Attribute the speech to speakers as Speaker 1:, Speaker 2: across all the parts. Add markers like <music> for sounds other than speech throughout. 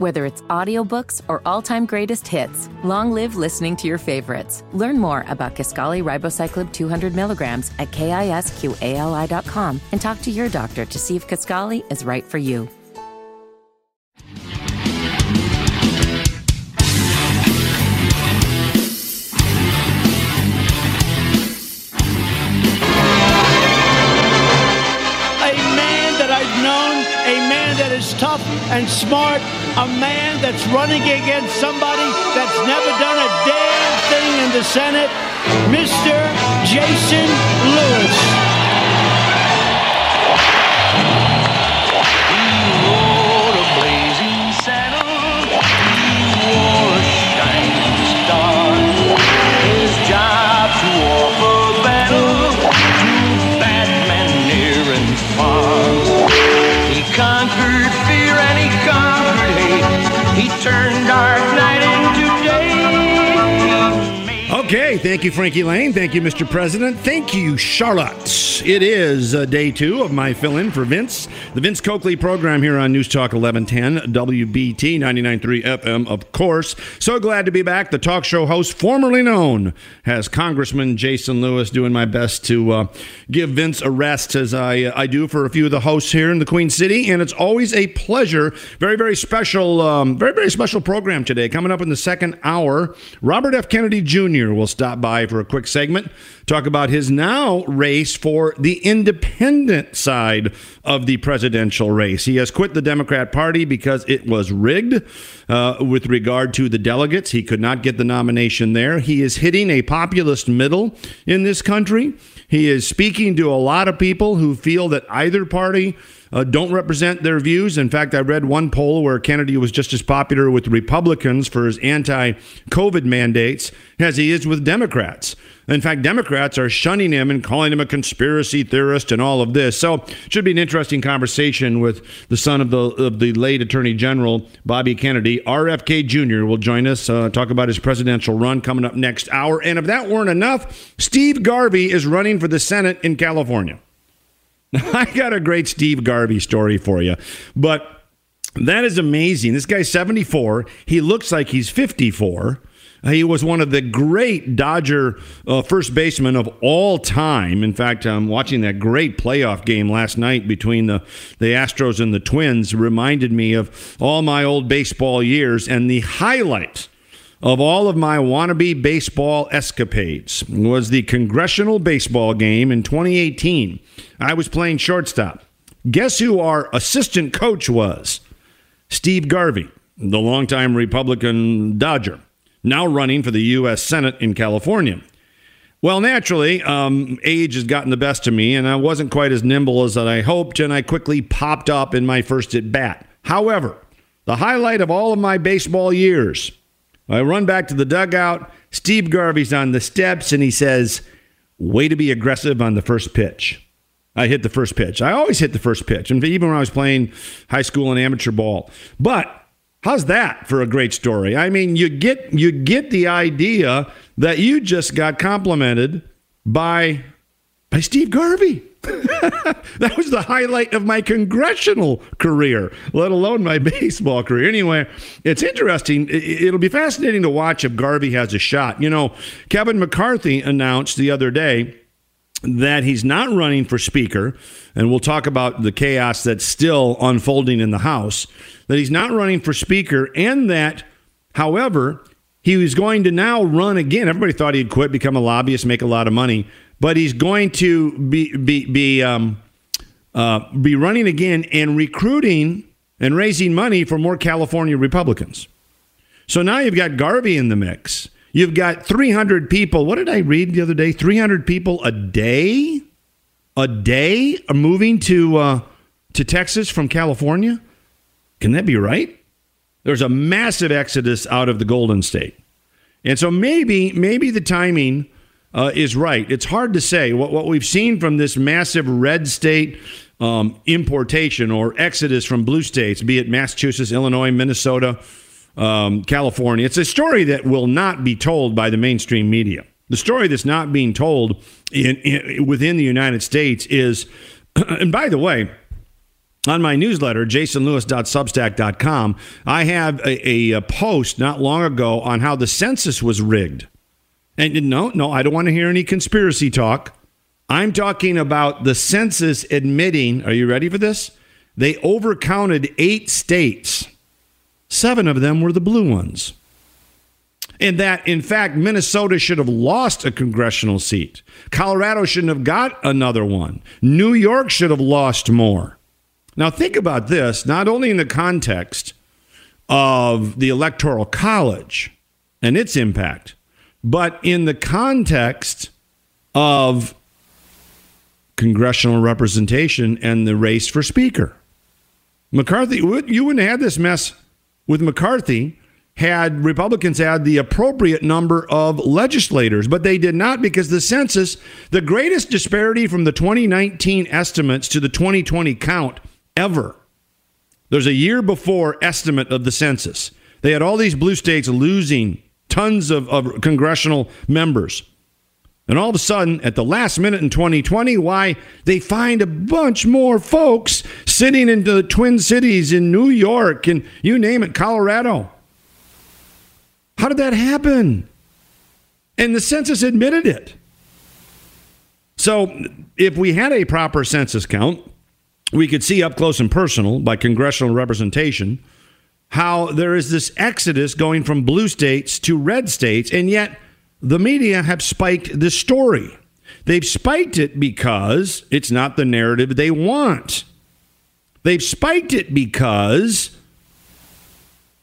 Speaker 1: Whether it's audiobooks or all-time greatest hits, long live listening to your favorites. Learn more about Kisqali ribociclib 200 milligrams at kisqali.com and talk to your doctor to see if Kisqali is right for you.
Speaker 2: a man that I've known, a man that is tough and smart, a man that's running against somebody that's never done a damn thing in the Senate, Mr. Jason Lewis.
Speaker 3: Thank you, Frankie Laine. Thank you, Mr. President. Thank you, Charlotte. It is uh, day two of my fill in for Vince, the Vince Coakley program here on News Talk 1110, WBT 99.3 FM, of course. So glad to be back. The talk show host, formerly known as Congressman Jason Lewis, doing my best to uh, give Vince a rest as I, I do for a few of the hosts here in the Queen City. And it's always a pleasure. Very, very special, um, very, very special program today. Coming up in the second hour, Robert F. Kennedy Jr. will stop by for a quick segment, talk about his now race for the independent side of the presidential race. He has quit the Democrat Party because it was rigged uh, with regard to the delegates. He could not get the nomination there. He is hitting a populist middle in this country. He is speaking to a lot of people who feel that either party uh, don't represent their views. In fact, I read one poll where Kennedy was just as popular with Republicans for his anti COVID mandates as he is with Democrats. In fact, Democrats are shunning him and calling him a conspiracy theorist and all of this. So, it should be an interesting conversation with the son of the of the late Attorney General Bobby Kennedy. RFK Jr. will join us, uh, talk about his presidential run coming up next hour. And if that weren't enough, Steve Garvey is running for the Senate in California. <laughs> I got a great Steve Garvey story for you, but that is amazing. This guy's 74. He looks like he's 54. He was one of the great Dodger uh, first basemen of all time. In fact, I'm watching that great playoff game last night between the, the Astros and the Twins reminded me of all my old baseball years. And the highlight of all of my wannabe baseball escapades was the congressional baseball game in 2018. I was playing shortstop. Guess who our assistant coach was? Steve Garvey, the longtime Republican Dodger, now running for the U.S. Senate in California. Well, naturally, um, age has gotten the best of me, and I wasn't quite as nimble as that I hoped, and I quickly popped up in my first at bat. However, the highlight of all of my baseball years, I run back to the dugout. Steve Garvey's on the steps, and he says, Way to be aggressive on the first pitch. I hit the first pitch. I always hit the first pitch, and even when I was playing high school and amateur ball. But how's that for a great story? I mean, you get you get the idea that you just got complimented by by Steve Garvey. <laughs> that was the highlight of my congressional career, let alone my <laughs> baseball career. Anyway, it's interesting. It'll be fascinating to watch if Garvey has a shot. You know, Kevin McCarthy announced the other day that he's not running for speaker, and we'll talk about the chaos that's still unfolding in the House, that he's not running for speaker, and that, however, he was going to now run again. Everybody thought he'd quit, become a lobbyist, make a lot of money, but he's going to be be be um, uh, be running again and recruiting and raising money for more California Republicans. So now you've got Garvey in the mix. You've got 300 people. What did I read the other day? 300 people a day, a day are moving to uh, to Texas from California. Can that be right? There's a massive exodus out of the Golden State, and so maybe maybe the timing uh, is right. It's hard to say. What what we've seen from this massive red state um, importation or exodus from blue states, be it Massachusetts, Illinois, Minnesota um, California. It's a story that will not be told by the mainstream media. The story that's not being told in, in, within the United States is, <clears throat> and by the way, on my newsletter, jasonlewis.substack.com, I have a, a, a, post not long ago on how the census was rigged. And no, no, I don't want to hear any conspiracy talk. I'm talking about the census admitting, are you ready for this? They overcounted eight states. Seven of them were the blue ones. And that, in fact, Minnesota should have lost a congressional seat. Colorado shouldn't have got another one. New York should have lost more. Now, think about this not only in the context of the Electoral College and its impact, but in the context of congressional representation and the race for Speaker. McCarthy, you wouldn't have had this mess with McCarthy had Republicans had the appropriate number of legislators, but they did not because the census, the greatest disparity from the 2019 estimates to the 2020 count ever. There's a year before estimate of the census. They had all these blue states losing tons of, of congressional members. And all of a sudden, at the last minute in 2020, why they find a bunch more folks sitting in the Twin Cities in New York and you name it, Colorado. How did that happen? And the census admitted it. So, if we had a proper census count, we could see up close and personal by congressional representation how there is this exodus going from blue states to red states, and yet the media have spiked this story. They've spiked it because it's not the narrative they want. They've spiked it because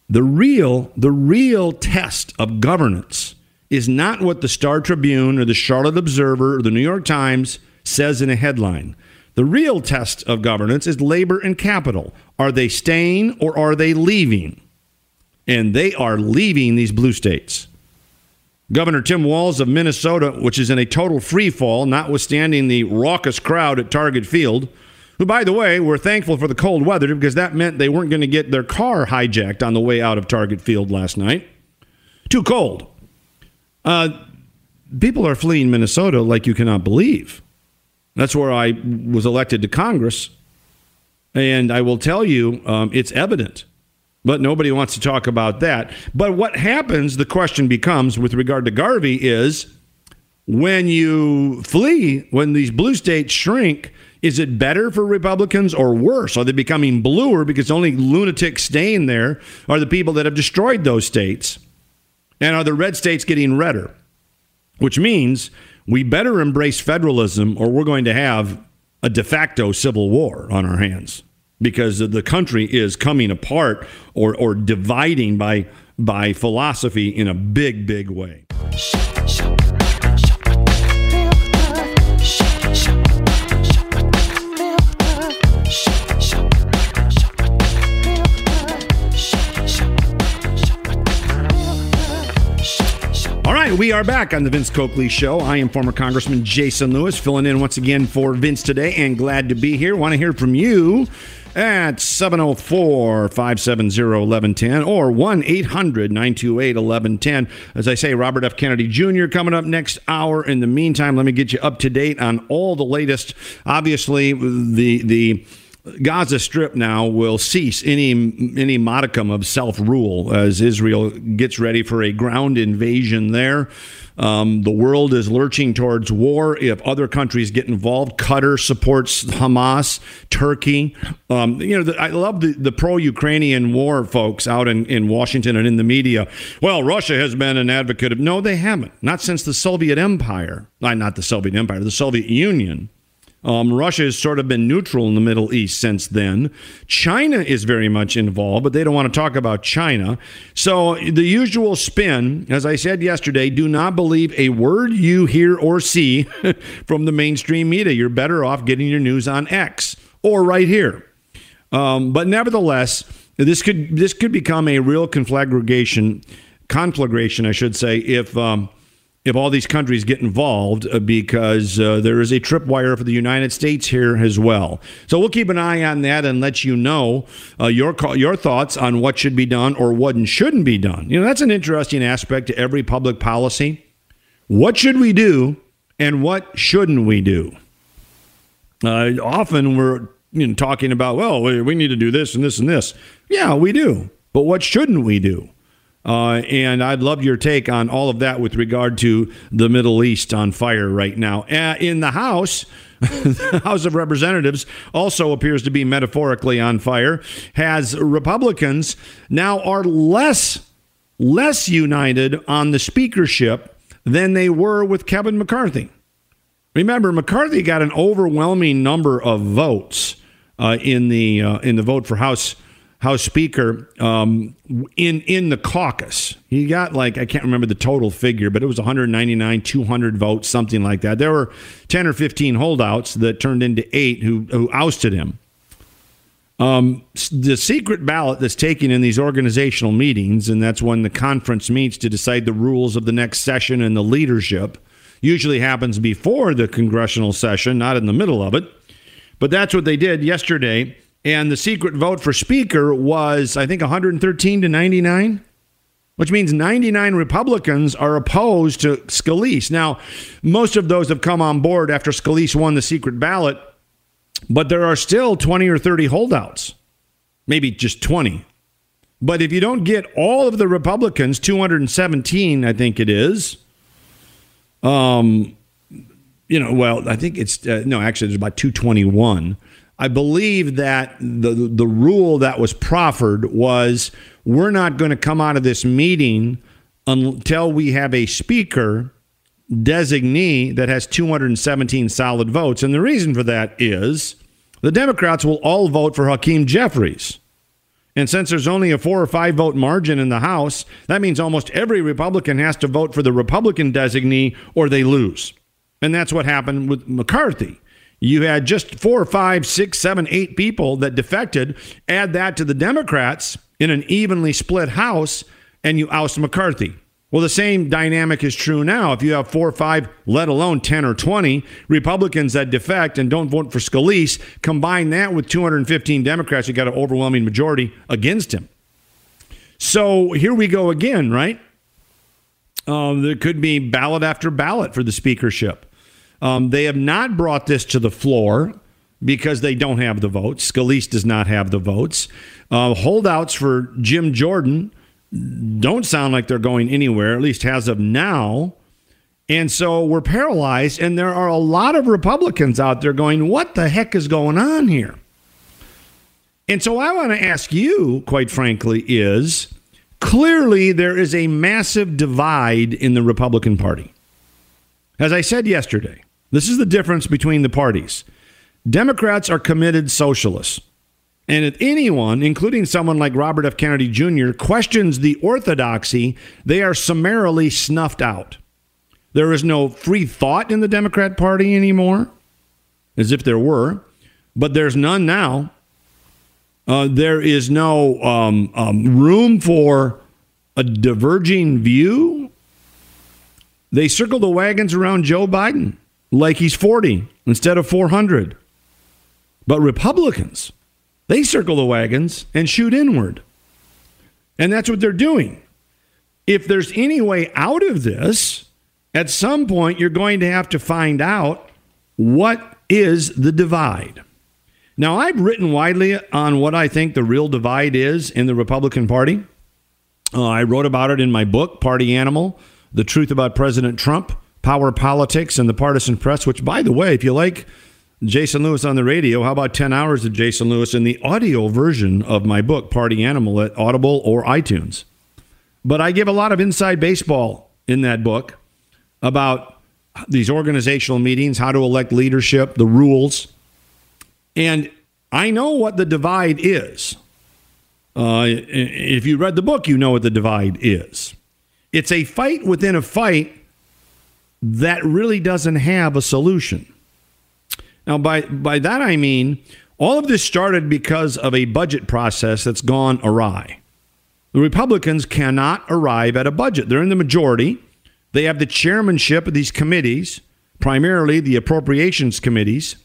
Speaker 3: the real the real test of governance is not what the Star Tribune or the Charlotte Observer or the New York Times says in a headline. The real test of governance is labor and capital. Are they staying or are they leaving? And they are leaving these blue states. Governor Tim Walz of Minnesota, which is in a total free fall, notwithstanding the raucous crowd at Target Field, who, by the way, were thankful for the cold weather because that meant they weren't going to get their car hijacked on the way out of Target Field last night. Too cold. Uh, people are fleeing Minnesota like you cannot believe. That's where I was elected to Congress. And I will tell you, um, it's evident. But nobody wants to talk about that. But what happens, the question becomes with regard to Garvey is when you flee, when these blue states shrink, is it better for Republicans or worse? Are they becoming bluer because only lunatics staying there are the people that have destroyed those states? And are the red states getting redder? Which means we better embrace federalism or we're going to have a de facto civil war on our hands because the country is coming apart or, or dividing by, by philosophy in a big, big way. right, we are back on the Vince Coakley Show. I am former Congressman Jason Lewis, filling in once again for Vince today, and glad to be here. Want to hear from you at 704 570 1110 or 1 800 928 1110. As I say, Robert F. Kennedy Jr. coming up next hour. In the meantime, let me get you up to date on all the latest. Obviously, the, the, Gaza Strip now will cease any any modicum of self rule as Israel gets ready for a ground invasion there. Um, the world is lurching towards war. If other countries get involved, Qatar supports Hamas, Turkey. Um, you know, the, I love the, the pro Ukrainian war folks out in, in Washington and in the media. Well, Russia has been an advocate of. No, they haven't. Not since the Soviet Empire. Not the Soviet Empire, the Soviet Union. Um, Russia has sort of been neutral in the Middle East since then. China is very much involved, but they don't want to talk about China. So, the usual spin, as I said yesterday, do not believe a word you hear or see <laughs> from the mainstream media. You're better off getting your news on X or right here. Um, but nevertheless, this could this could become a real conflagration, conflagration, I should say, if um, if all these countries get involved uh, because uh, there is a tripwire for the United States here as well. So we'll keep an eye on that and let you know uh, your your thoughts on what should be done or what shouldn't be done. You know, that's an interesting aspect to every public policy. What should we do and what shouldn't we do? Uh, often we're you know, talking about, well, we we need to do this and this and this. Yeah, we do. But what shouldn't we do? Uh, and I'd love your take on all of that with regard to the Middle East on fire right now. Uh, in the House, the <laughs> House of Representatives also appears to be metaphorically on fire, has Republicans now are less less united on the speakership than they were with Kevin McCarthy. Remember, McCarthy got an overwhelming number of votes uh, in the uh, in the vote for House House Speaker um, in in the caucus. He got like I can't remember the total figure, but it was 199, 200 votes, something like that. There were 10 or 15 holdouts that turned into eight who who ousted him. Um, the secret ballot that's taken in these organizational meetings, and that's when the conference meets to decide the rules of the next session and the leadership, usually happens before the congressional session, not in the middle of it. But that's what they did yesterday and the secret vote for Speaker was, I think, 113 to 99, which means 99 Republicans are opposed to Scalise. Now, most of those have come on board after Scalise won the secret ballot, but there are still 20 or 30 holdouts, maybe just 20. But if you don't get all of the Republicans, 217, I think it is, um, you know, well, I think it's, uh, no, actually, there's about 221 I believe that the the rule that was proffered was we're not going to come out of this meeting until we have a speaker designee that has 217 solid votes. And the reason for that is the Democrats will all vote for Hakeem Jeffries. And since there's only a four or five vote margin in the House, that means almost every Republican has to vote for the Republican designee or they lose. And that's what happened with McCarthy. You had just four, five, six, seven, eight people that defected. Add that to the Democrats in an evenly split House, and you oust McCarthy. Well, the same dynamic is true now. If you have four or five, let alone 10 or 20 Republicans that defect and don't vote for Scalise, combine that with 215 Democrats, you got an overwhelming majority against him. So here we go again, right? Uh, there could be ballot after ballot for the speakership. Um, they have not brought this to the floor because they don't have the votes. Scalise does not have the votes. Uh, holdouts for Jim Jordan don't sound like they're going anywhere, at least as of now. And so we're paralyzed, and there are a lot of Republicans out there going, What the heck is going on here? And so I want to ask you, quite frankly, is clearly there is a massive divide in the Republican Party. As I said yesterday, this is the difference between the parties. Democrats are committed socialists. And if anyone, including someone like Robert F. Kennedy Jr., questions the orthodoxy, they are summarily snuffed out. There is no free thought in the Democrat Party anymore, as if there were, but there's none now. Uh, there is no um, um, room for a diverging view. They circle the wagons around Joe Biden like he's 40 instead of 400. But Republicans, they circle the wagons and shoot inward. And that's what they're doing. If there's any way out of this, at some point you're going to have to find out what is the divide. Now, I've written widely on what I think the real divide is in the Republican Party. Uh, I wrote about it in my book, Party Animal The Truth About President Trump power politics and the partisan press, which, by the way, if you like Jason Lewis on the radio, how about 10 hours of Jason Lewis in the audio version of my book, Party Animal, at Audible or iTunes? But I give a lot of inside baseball in that book about these organizational meetings, how to elect leadership, the rules. And I know what the divide is. Uh, if you read the book, you know what the divide is. It's a fight within a fight that really doesn't have a solution. Now, by, by that I mean all of this started because of a budget process that's gone awry. The Republicans cannot arrive at a budget. They're in the majority. They have the chairmanship of these committees, primarily the appropriations committees,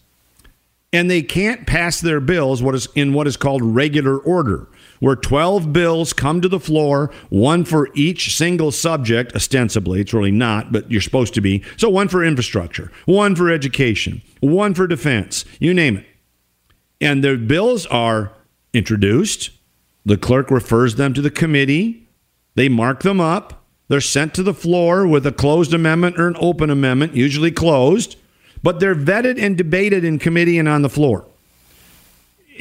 Speaker 3: and they can't pass their bills what is in what is called regular order where 12 bills come to the floor, one for each single subject, ostensibly. It's really not, but you're supposed to be. So, one for infrastructure, one for education, one for defense, you name it. And the bills are introduced. The clerk refers them to the committee. They mark them up. They're sent to the floor with a closed amendment or an open amendment, usually closed, but they're vetted and debated in committee and on the floor.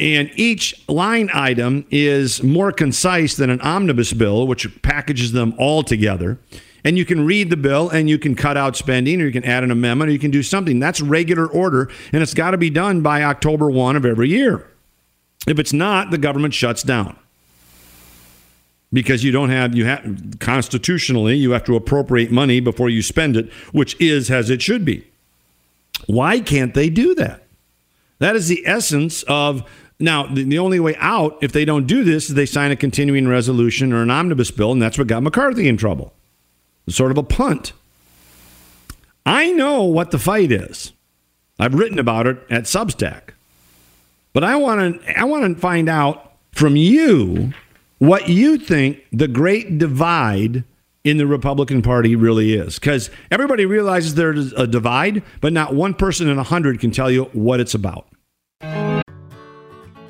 Speaker 3: And each line item is more concise than an omnibus bill, which packages them all together. And you can read the bill and you can cut out spending or you can add an amendment or you can do something. That's regular order, and it's got to be done by October 1 of every year. If it's not, the government shuts down because you don't have you have constitutionally you have to appropriate money before you spend it which is as it should be why can't they do that that is the essence of now the, the only way out if they don't do this is they sign a continuing resolution or an omnibus bill and that's what got mccarthy in trouble it's sort of a punt i know what the fight is i've written about it at substack but i want to i want to find out from you what you think the great divide in the Republican Party really is. Because everybody realizes there's a divide, but not one person in a hundred can tell you what it's about.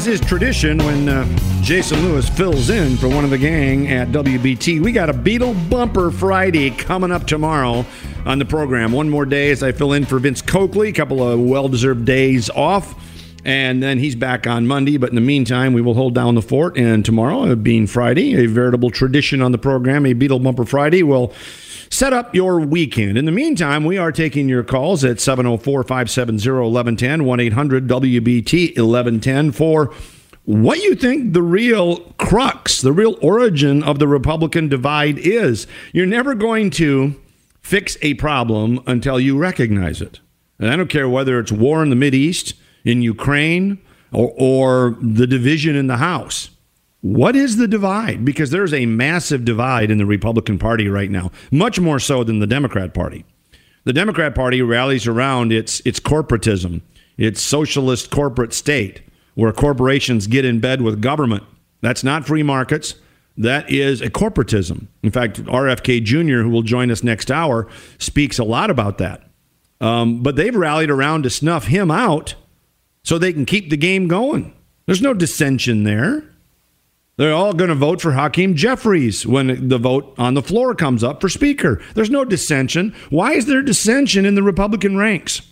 Speaker 3: As is tradition, when uh, Jason Lewis fills in for one of the gang at WBT, we got a Beatle Bumper Friday coming up tomorrow on the program. One more day as I fill in for Vince Coakley, a couple of well deserved days off. And then he's back on Monday. But in the meantime, we will hold down the fort. And tomorrow, being Friday, a veritable tradition on the program, a Beatle Bumper Friday, will set up your weekend. In the meantime, we are taking your calls at 704 570 1110, 1 800 WBT 1110 for what you think the real crux, the real origin of the Republican divide is. You're never going to fix a problem until you recognize it. And I don't care whether it's war in the Mideast, in Ukraine, or, or the division in the House. What is the divide? Because there's a massive divide in the Republican Party right now, much more so than the Democrat Party. The Democrat Party rallies around its its corporatism, its socialist corporate state, where corporations get in bed with government. That's not free markets. That is a corporatism. In fact, RFK Jr., who will join us next hour, speaks a lot about that. Um, but they've rallied around to snuff him out so they can keep the game going. There's no dissension there. They're all going to vote for Hakeem Jeffries when the vote on the floor comes up for Speaker. There's no dissension. Why is there dissension in the Republican ranks?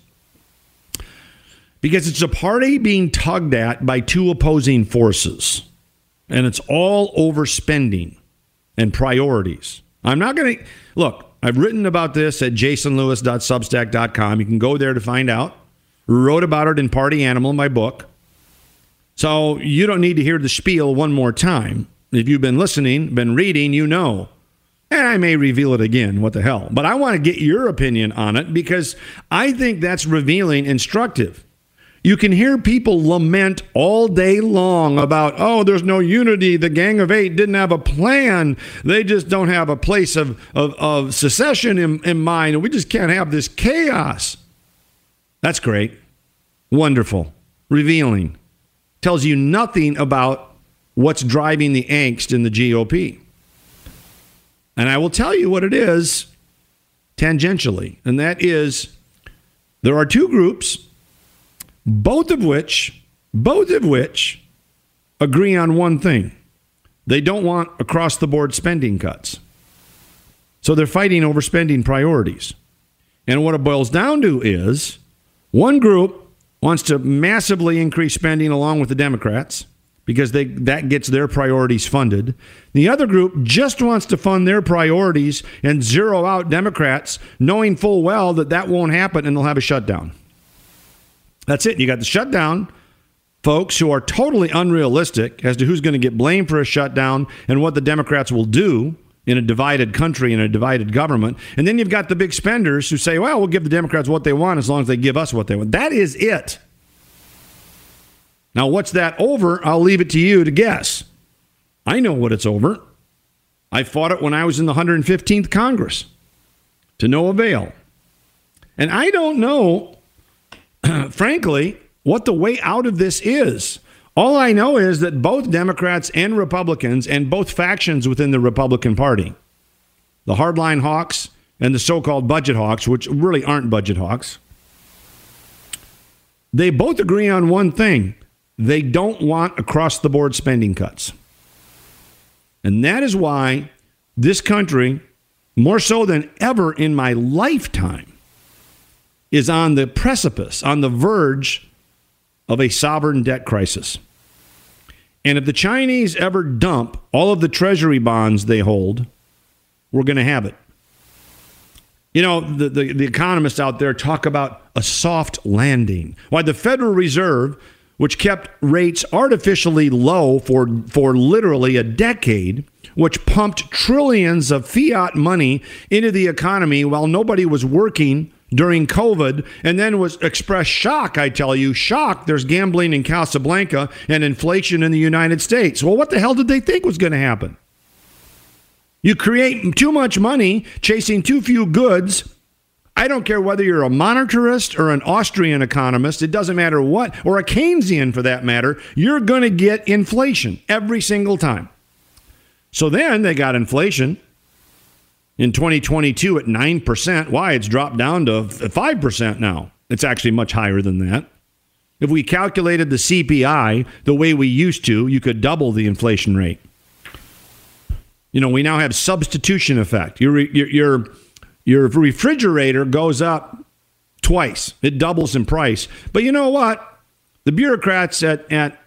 Speaker 3: Because it's a party being tugged at by two opposing forces, and it's all over spending and priorities. I'm not going to look, I've written about this at jasonlewis.substack.com. You can go there to find out. Wrote about it in Party Animal, my book. So you don't need to hear the spiel one more time. If you've been listening, been reading, you know. And I may reveal it again, what the hell. But I want to get your opinion on it because I think that's revealing, instructive. You can hear people lament all day long about, oh, there's no unity. The Gang of Eight didn't have a plan. They just don't have a place of, of, of secession in, in mind. And we just can't have this chaos. That's great. Wonderful. Revealing. Tells you nothing about what's driving the angst in the GOP. And I will tell you what it is tangentially, and that is there are two groups, both of which, both of which agree on one thing. They don't want across the board spending cuts. So they're fighting over spending priorities. And what it boils down to is one group wants to massively increase spending along with the Democrats because they that gets their priorities funded. The other group just wants to fund their priorities and zero out Democrats, knowing full well that that won't happen and they'll have a shutdown. That's it. You got the shutdown folks who are totally unrealistic as to who's going to get blamed for a shutdown and what the Democrats will do in a divided country and a divided government. And then you've got the big spenders who say, well, we'll give the Democrats what they want as long as they give us what they want. That is it. Now, what's that over? I'll leave it to you to guess. I know what it's over. I fought it when I was in the 115th Congress to no avail. And I don't know, <clears throat> frankly, what the way out of this is. All I know is that both Democrats and Republicans, and both factions within the Republican Party, the hardline hawks and the so called budget hawks, which really aren't budget hawks, they both agree on one thing they don't want across the board spending cuts. And that is why this country, more so than ever in my lifetime, is on the precipice, on the verge of a sovereign debt crisis. And if the Chinese ever dump all of the treasury bonds they hold, we're going to have it. You know, the, the, the, economists out there talk about a soft landing. Why the Federal Reserve, which kept rates artificially low for, for literally a decade, which pumped trillions of fiat money into the economy while nobody was working during COVID and then was expressed shock, I tell you, shock. There's gambling in Casablanca and inflation in the United States. Well, what the hell did they think was going to happen? You create too much money chasing too few goods. I don't care whether you're a monetarist or an Austrian economist, it doesn't matter what, or a Keynesian for that matter, you're going to get inflation every single time. So then they got inflation in 2022 at 9%. Why? It's dropped down to 5% now. It's actually much higher than that. If we calculated the CPI the way we used to, you could double the inflation rate. You know, we now have substitution effect. Your, your, your, your refrigerator goes up twice, it doubles in price. But you know what? The bureaucrats at, at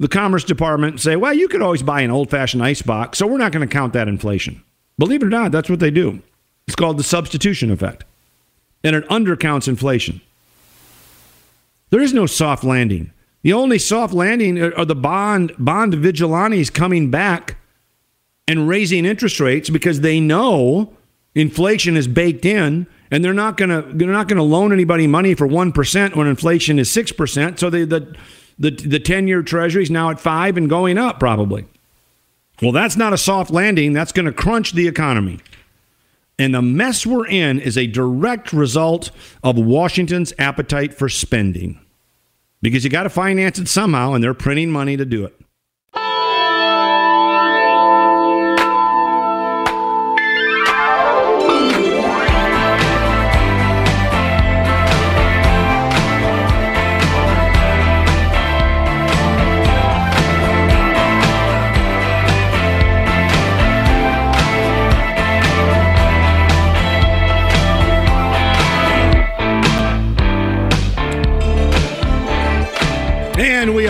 Speaker 3: the Commerce Department say, well, you could always buy an old fashioned ice box, so we're not going to count that inflation. Believe it or not, that's what they do. It's called the substitution effect. And it undercounts inflation. There is no soft landing. The only soft landing are the bond bond vigilantes coming back and raising interest rates because they know inflation is baked in and they're not going to they're not going to loan anybody money for 1% when inflation is 6%. So they, the the the 10-year treasury is now at 5 and going up probably. Well, that's not a soft landing. That's going to crunch the economy. And the mess we're in is a direct result of Washington's appetite for spending. Because you got to finance it somehow, and they're printing money to do it.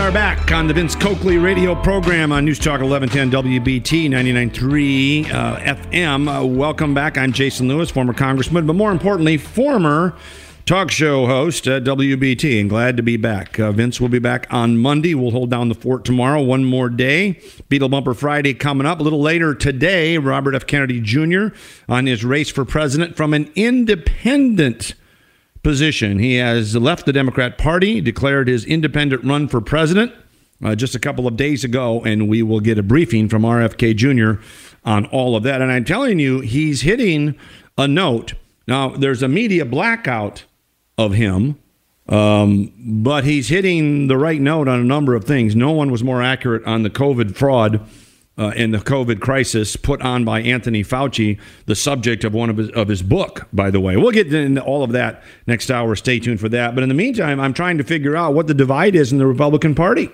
Speaker 3: Are back on the Vince Coakley radio program on News Talk 1110 WBT 99.3 uh, FM. Uh, welcome back. I'm Jason Lewis, former congressman, but more importantly, former talk show host at WBT, and glad to be back. Uh, Vince will be back on Monday. We'll hold down the fort tomorrow, one more day. Beatle Bumper Friday coming up. A little later today, Robert F. Kennedy Jr. on his race for president from an independent position. He has left the Democrat Party, declared his independent run for president uh, just a couple of days ago, and we will get a briefing from RFK Jr. on all of that. And I'm telling you, he's hitting a note. Now, there's a media blackout of him, um, but he's hitting the right note on a number of things. No one was more accurate on the COVID fraud uh, the COVID crisis put on by Anthony Fauci, the subject of one of his, of his book, by the way. We'll get into all of that next hour. Stay tuned for that. But in the meantime, I'm trying to figure out what the divide is in the Republican Party.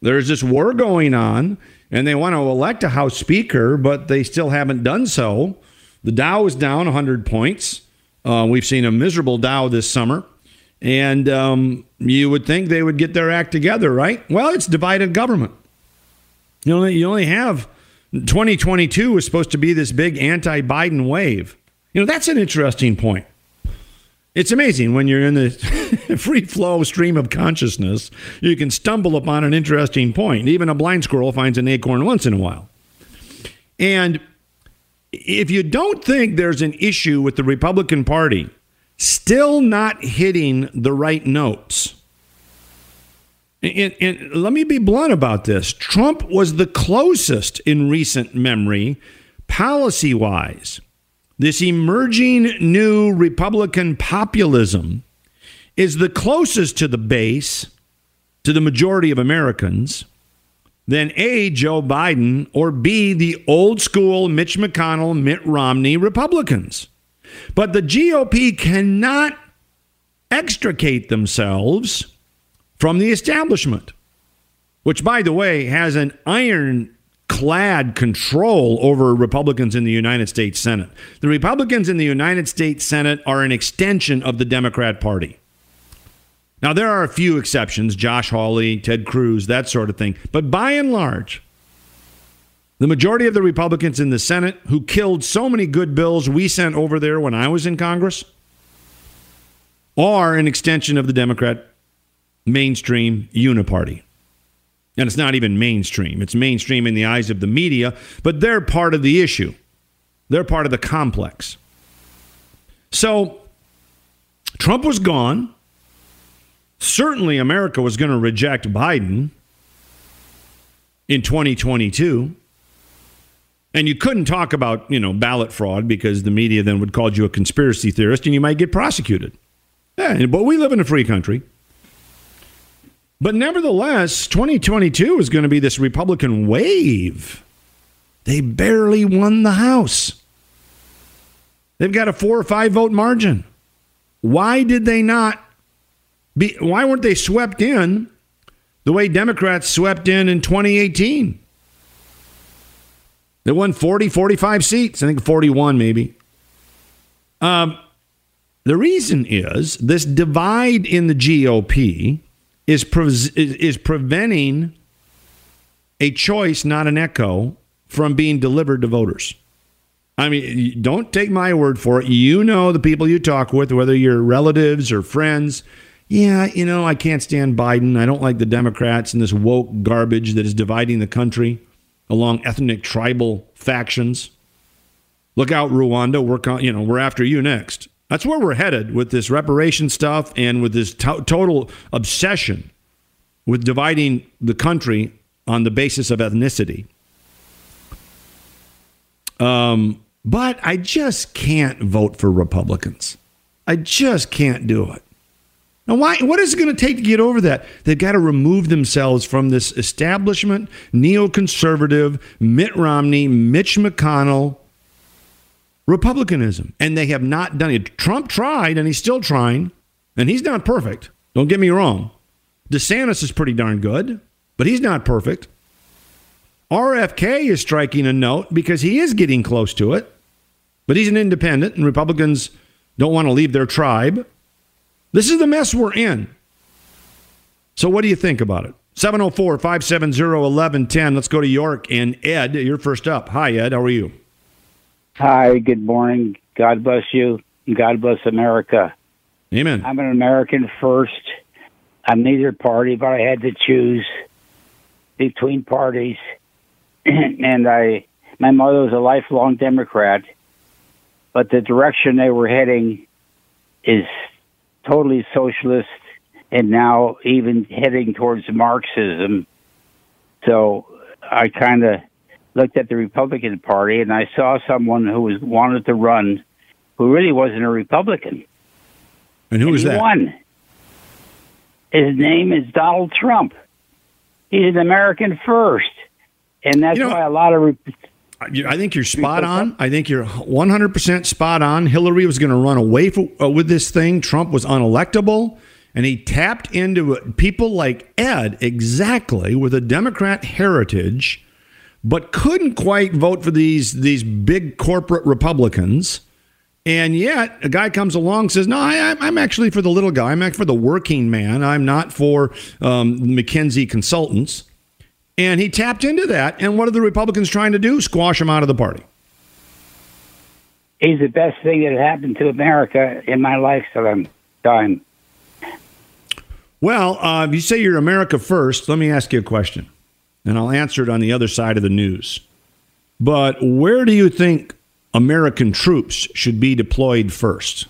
Speaker 3: There's this war going on, and they want to elect a House Speaker, but they still haven't done so. The Dow is down 100 points. Uh, we've seen a miserable Dow this summer. And um, you would think they would get their act together, right? Well, it's divided government. You only you only have 2022 was supposed to be this big anti-Biden wave. You know, that's an interesting point. It's amazing when you're in the <laughs> free flow stream of consciousness, you can stumble upon an interesting point. Even a blind squirrel finds an acorn once in a while. And if you don't think there's an issue with the Republican Party still not hitting the right notes, And, and let me be blunt about this Trump was the closest in recent memory, policy wise. This emerging new Republican populism is the closest to the base, to the majority of Americans, than A, Joe Biden, or B, the old school Mitch McConnell, Mitt Romney Republicans. But the GOP cannot extricate themselves from the establishment, which, by the way, has an ironclad control over Republicans in the United States Senate. The Republicans in the United States Senate are an extension of the Democrat Party. Now, there are a few exceptions Josh Hawley, Ted Cruz, that sort of thing. But by and large, the majority of the Republicans in the Senate who killed so many good bills we sent over there when I was in Congress are an extension of the Democrat mainstream uniparty. And it's not even mainstream. It's mainstream in the eyes of the media, but they're part of the issue. They're part of the complex. So Trump was gone. Certainly, America was going to reject Biden in 2022. And you couldn't talk about, you know, ballot fraud because the media then would call you a conspiracy theorist and you might get prosecuted. Yeah, but we live in a free country. But nevertheless, 2022 is going to be this Republican wave. They barely won the House. They've got a four or five vote margin. Why did they not be, why weren't they swept in the way Democrats swept in in 2018? They won 40, 45 seats. I think 41 maybe. Um, the reason is this divide in the GOP is, pre- is preventing a choice, not an echo, from being delivered to voters. I mean, don't take my word for it. You know the people you talk with, whether you're relatives or friends. Yeah, you know, I can't stand Biden. I don't like the Democrats and this woke garbage that is dividing the country along ethnic tribal factions. Look out, Rwanda. We're, you know, we're after you next. That's where we're headed with this reparation stuff and with this to- total obsession with dividing the country on the basis of ethnicity. Um, but I just can't vote for Republicans. I just can't do it. Now, why? What is it going to take to get over that? They've got to remove themselves from this establishment, neoconservative, Mitt Romney, Mitch McConnell, Republicanism. And they have not done it. Trump tried, and he's still trying, and he's not perfect. Don't get me wrong. DeSantis is pretty darn good, but he's not perfect. RFK is striking a note because he is getting close to it, but he's an independent, and Republicans don't want to leave their tribe. This is the mess we're in. So, what do you think about it? 704 570 1110. Let's go to York and Ed. You're first up. Hi, Ed. How are you?
Speaker 4: Hi, good morning. God bless you. God bless America.
Speaker 3: Amen.
Speaker 4: I'm an American first. I'm neither party, but I had to choose between parties. <clears throat> and I, my mother was a lifelong Democrat, but the direction they were heading is totally socialist and now even heading towards Marxism. So I kind of looked at the Republican Party and I saw someone who was wanted to run who really wasn't a Republican.
Speaker 3: And who
Speaker 4: and
Speaker 3: was
Speaker 4: he
Speaker 3: that?
Speaker 4: Won. His name is Donald Trump. He's an American first. And that's
Speaker 3: You know-
Speaker 4: why a lot of Re-
Speaker 3: I think you're spot on. I think you're 100% spot on. Hillary was going to run away for, uh, with this thing. Trump was unelectable, and he tapped into it. people like Ed exactly with a Democrat heritage, but couldn't quite vote for these these big corporate Republicans. And yet, a guy comes along and says, "No, I, I'm actually for the little guy. I'm actually for the working man. I'm not for um, McKinsey consultants." And he tapped into that. And what are the Republicans trying to do? Squash him out of the party.
Speaker 4: he's the best thing that happened to America in my lifetime. Time.
Speaker 3: Well, uh, if you say you're America first, let me ask you a question, and I'll answer it on the other side of the news. But where do you think American troops should be deployed first?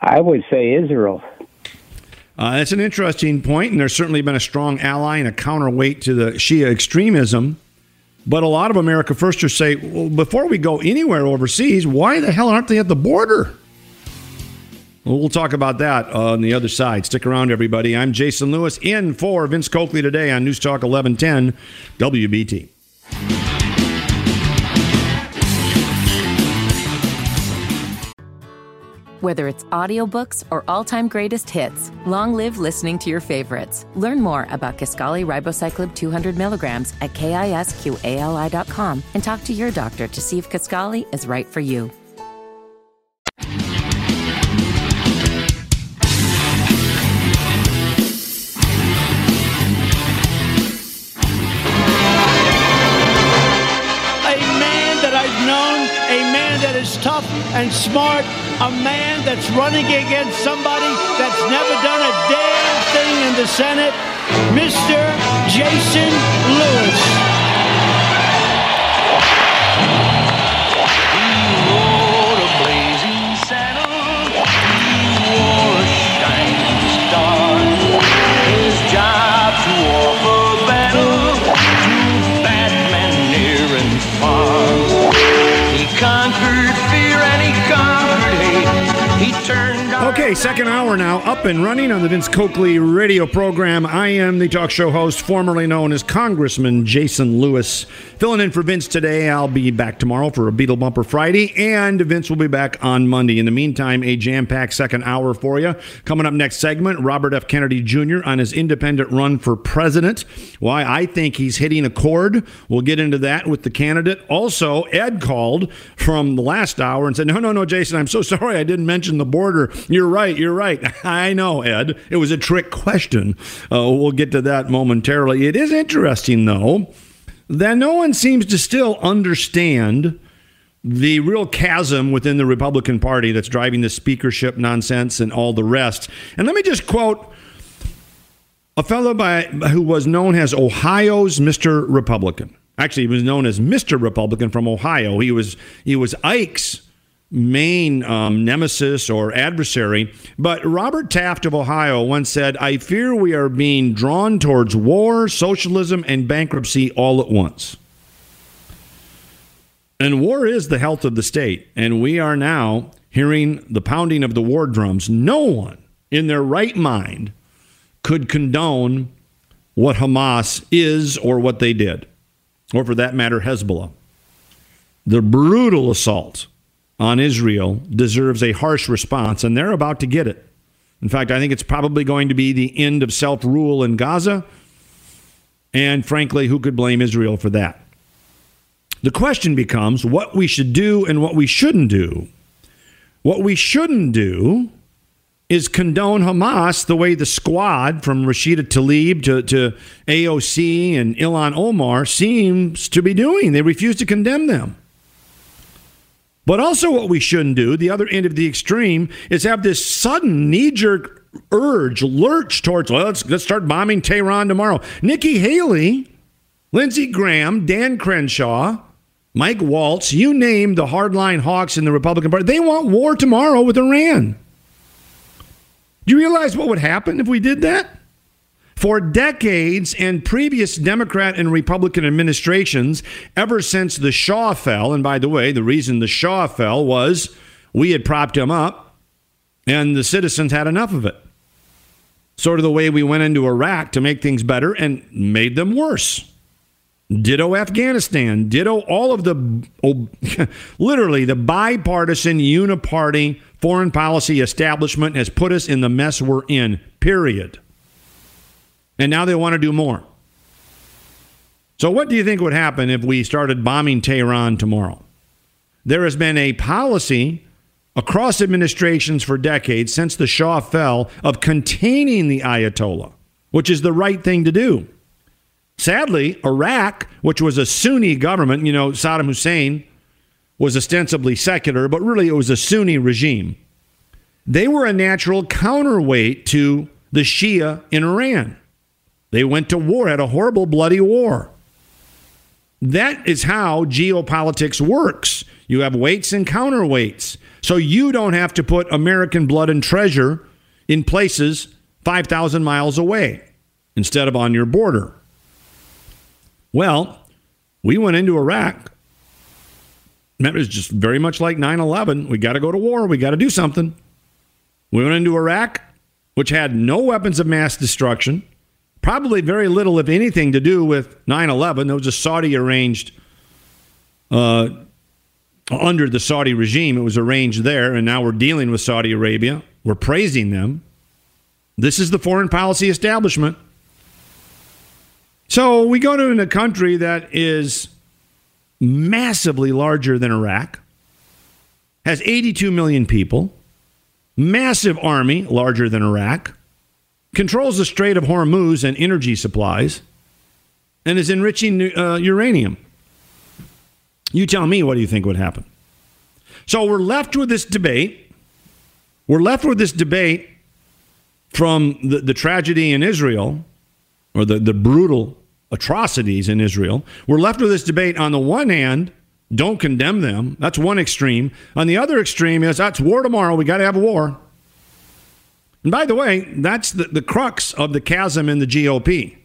Speaker 4: I would say Israel.
Speaker 3: Uh, that's an interesting point, and there's certainly been a strong ally and a counterweight to the Shia extremism. But a lot of America Firsters say, well, before we go anywhere overseas, why the hell aren't they at the border? Well, we'll talk about that on the other side. Stick around, everybody. I'm Jason Lewis in for Vince Coakley today on News Talk 1110 WBT.
Speaker 1: Whether it's audiobooks or all-time greatest hits, long live listening to your favorites. Learn more about Kisqali Ribociclib 200 milligrams at kisqali.com and talk to your doctor to see if Kisqali is right for you.
Speaker 2: Smart, a man that's running against somebody that's never done a damn thing in the Senate, Mr. Jason Lewis.
Speaker 3: Okay, second hour now, up and running on the Vince Coakley radio program. I am the talk show host, formerly known as Congressman Jason Lewis. Filling in for Vince today. I'll be back tomorrow for a Beatle Bumper Friday, and Vince will be back on Monday. In the meantime, a jam packed second hour for you. Coming up next segment, Robert F. Kennedy Jr. on his independent run for president. Why I think he's hitting a chord. We'll get into that with the candidate. Also, Ed called from the last hour and said, No, no, no, Jason, I'm so <laughs> sorry I didn't mention the border. You're right, you're right. <laughs> I know, Ed. It was a trick question. Uh, we'll get to that momentarily. It is interesting, though, that no one seems to still understand the real chasm within the Republican Party that's driving the speakership nonsense and all the rest. And let me just quote a fellow by who was known as Ohio's Mr. Republican. Actually, he was known as Mr. Republican from Ohio. He was he was Ike's main um, nemesis or adversary. But Robert Taft of Ohio once said, "I fear we are being drawn towards war, socialism, and bankruptcy all at once." And war is the health of the state. And we are now hearing the pounding of the war drums. No one in their right mind could condone what Hamas is or what they did, or for that matter, Hezbollah. The brutal assault on Israel deserves a harsh response, and they're about to get it. In fact, I think it's probably going to be the end of self rule in Gaza. And frankly, who could blame Israel for that? The question becomes what we should do and what we shouldn't do. What we shouldn't do is condone Hamas the way the squad from Rashida Tlaib to, to AOC and Ilhan Omar seems to be doing. They refuse to condemn them. But also, what we shouldn't do, the other end of the extreme, is have this sudden knee jerk urge, lurch towards, well, let's, let's start bombing Tehran tomorrow. Nikki Haley, Lindsey Graham, Dan Crenshaw, Mike Waltz, you name the hardline hawks in the Republican Party, they want war tomorrow with Iran. Do you realize what would happen if we did that? For decades and previous Democrat and Republican administrations, ever since the Shah fell, and by the way, the reason the Shah fell was we had propped him up and the citizens had enough of it. Sort of the way we went into Iraq to make things better and made them worse. Ditto Afghanistan. Ditto all of the, oh, <laughs> literally, the bipartisan uniparty foreign policy establishment has put us in the mess we're in, period. And now they want to do more. So, what do you think would happen if we started bombing Tehran tomorrow? There has been a policy across administrations for decades since the Shah fell of containing the Ayatollah, which is the right thing to do. Sadly, Iraq, which was a Sunni government, you know, Saddam Hussein was ostensibly secular, but really it was a Sunni regime. They were a natural counterweight to the Shia in Iran. They went to war, had a horrible, bloody war. That is how geopolitics works. You have weights and counterweights. So you don't have to put American blood and treasure in places 5,000 miles away instead of on your border. Well, we went into Iraq. That was just very much like 9 11. We got to go to war. We got to do something. We went into Iraq, which had no weapons of mass destruction, probably very little, if anything, to do with 9 11. It was a Saudi arranged, uh, under the Saudi regime. It was arranged there, and now we're dealing with Saudi Arabia. We're praising them. This is the foreign policy establishment. So we go to a country that is massively larger than Iraq, has 82 million people, massive army larger than Iraq, controls the Strait of Hormuz and energy supplies, and is enriching uh, uranium. You tell me what do you think would happen? So we're left with this debate. We're left with this debate from the, the tragedy in Israel or the, the brutal atrocities in Israel. We're left with this debate on the one hand, don't condemn them. That's one extreme. On the other extreme is that's war tomorrow. We got to have a war. And by the way, that's the, the crux of the chasm in the GOP.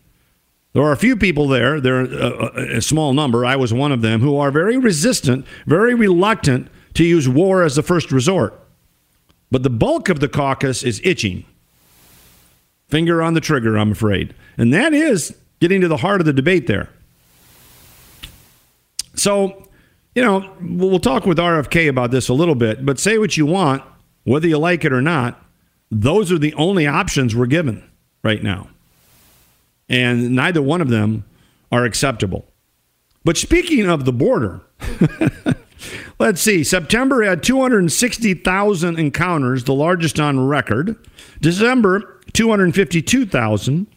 Speaker 3: There are a few people there, there are a, a small number, I was one of them, who are very resistant, very reluctant to use war as the first resort. But the bulk of the caucus is itching. Finger on the trigger, I'm afraid. And that is getting to the heart of the debate there. So, you know, we'll talk with RFK about this a little bit, but say what you want, whether you like it or not, those are the only options we're given right now. And neither one of them are acceptable. But speaking of the border, <laughs> let's see. September had 260,000 encounters, the largest on record. December, 252,000.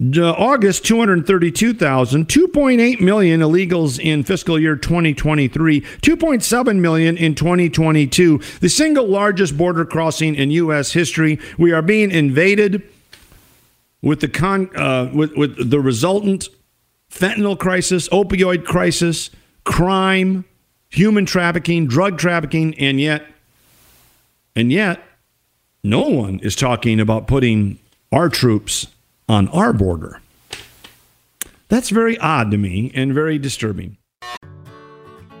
Speaker 3: August 232,000, 2.8 million illegals in fiscal year 2023, 2.7 million in 2022, the single largest border crossing in U.S. history. We are being invaded with the con, uh, with, with the resultant fentanyl crisis, opioid crisis, crime, human trafficking, drug trafficking, and yet, and yet, no one is talking about putting our troops on our border. That's very odd to me and very disturbing.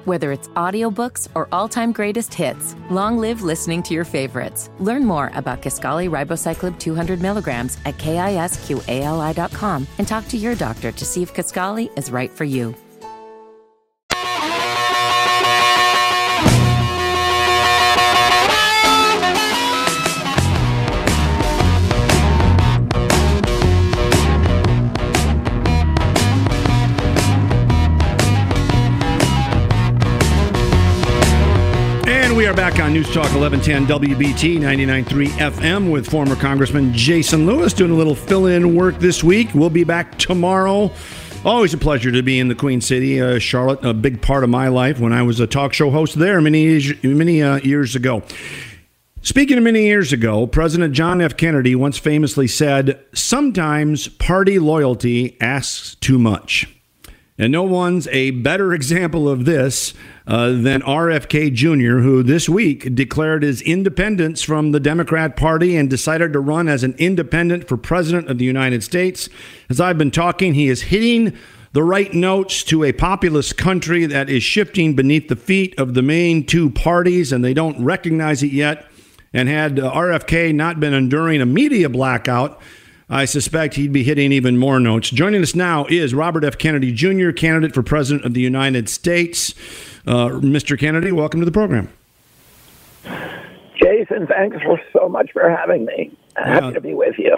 Speaker 1: Whether it's audiobooks or all-time greatest hits, long live listening to your favorites. Learn more about Kisqali Ribociclib 200 milligrams at kisqali.com and talk to your doctor to see if Kisqali is right for you.
Speaker 3: Are back on News Talk 1110 WBT 99.3 FM with former Congressman Jason Lewis doing a little fill in work this week. We'll be back tomorrow. Always a pleasure to be in the Queen City, uh, Charlotte, a big part of my life when I was a talk show host there many, many uh, years ago. Speaking of many years ago, President John F. Kennedy once famously said, Sometimes party loyalty asks too much. And no one's a better <laughs> example of this uh, than RFK Jr., who this week declared his independence from the Democrat Party and decided to run as an independent for President of the United States. As I've been talking, he is hitting the right notes to a populist country that is shifting beneath the feet of the main two parties, and they don't recognize it yet. And had uh, RFK not been enduring a media blackout, I suspect he'd be hitting even more notes. Joining us now is Robert F. Kennedy Jr., candidate for President of the United States. Uh, Mr. Kennedy, welcome to the program.
Speaker 5: Jason, thanks for so much for having me. Happy to be with you.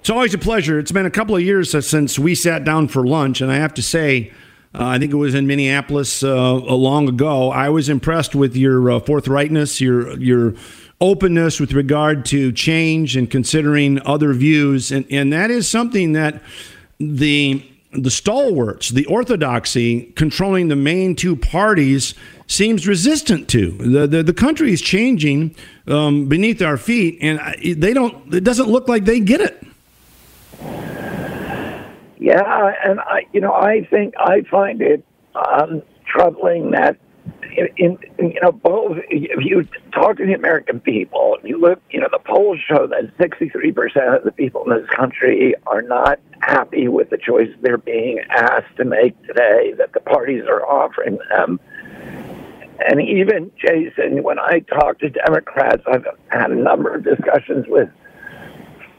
Speaker 3: It's always a pleasure. It's been a couple of years since we sat down for lunch, and I have to say, uh, I think it was in Minneapolis uh, long ago. I was impressed with your uh, forthrightness, your your openness with regard to change and considering other views, and and that is something that the the stalwarts, the orthodoxy controlling the main two parties seems resistant to. The the, the country is changing um, beneath our feet, and they don't. It doesn't look like they get it.
Speaker 5: Yeah, and I, you know, I think I find it um, troubling that in, in you know both if you talk to the American people, you look, you know, the polls show that 63 percent of the people in this country are not happy with the choices they're being asked to make today that the parties are offering them. And even Jason, when I talk to Democrats, I've had a number of discussions with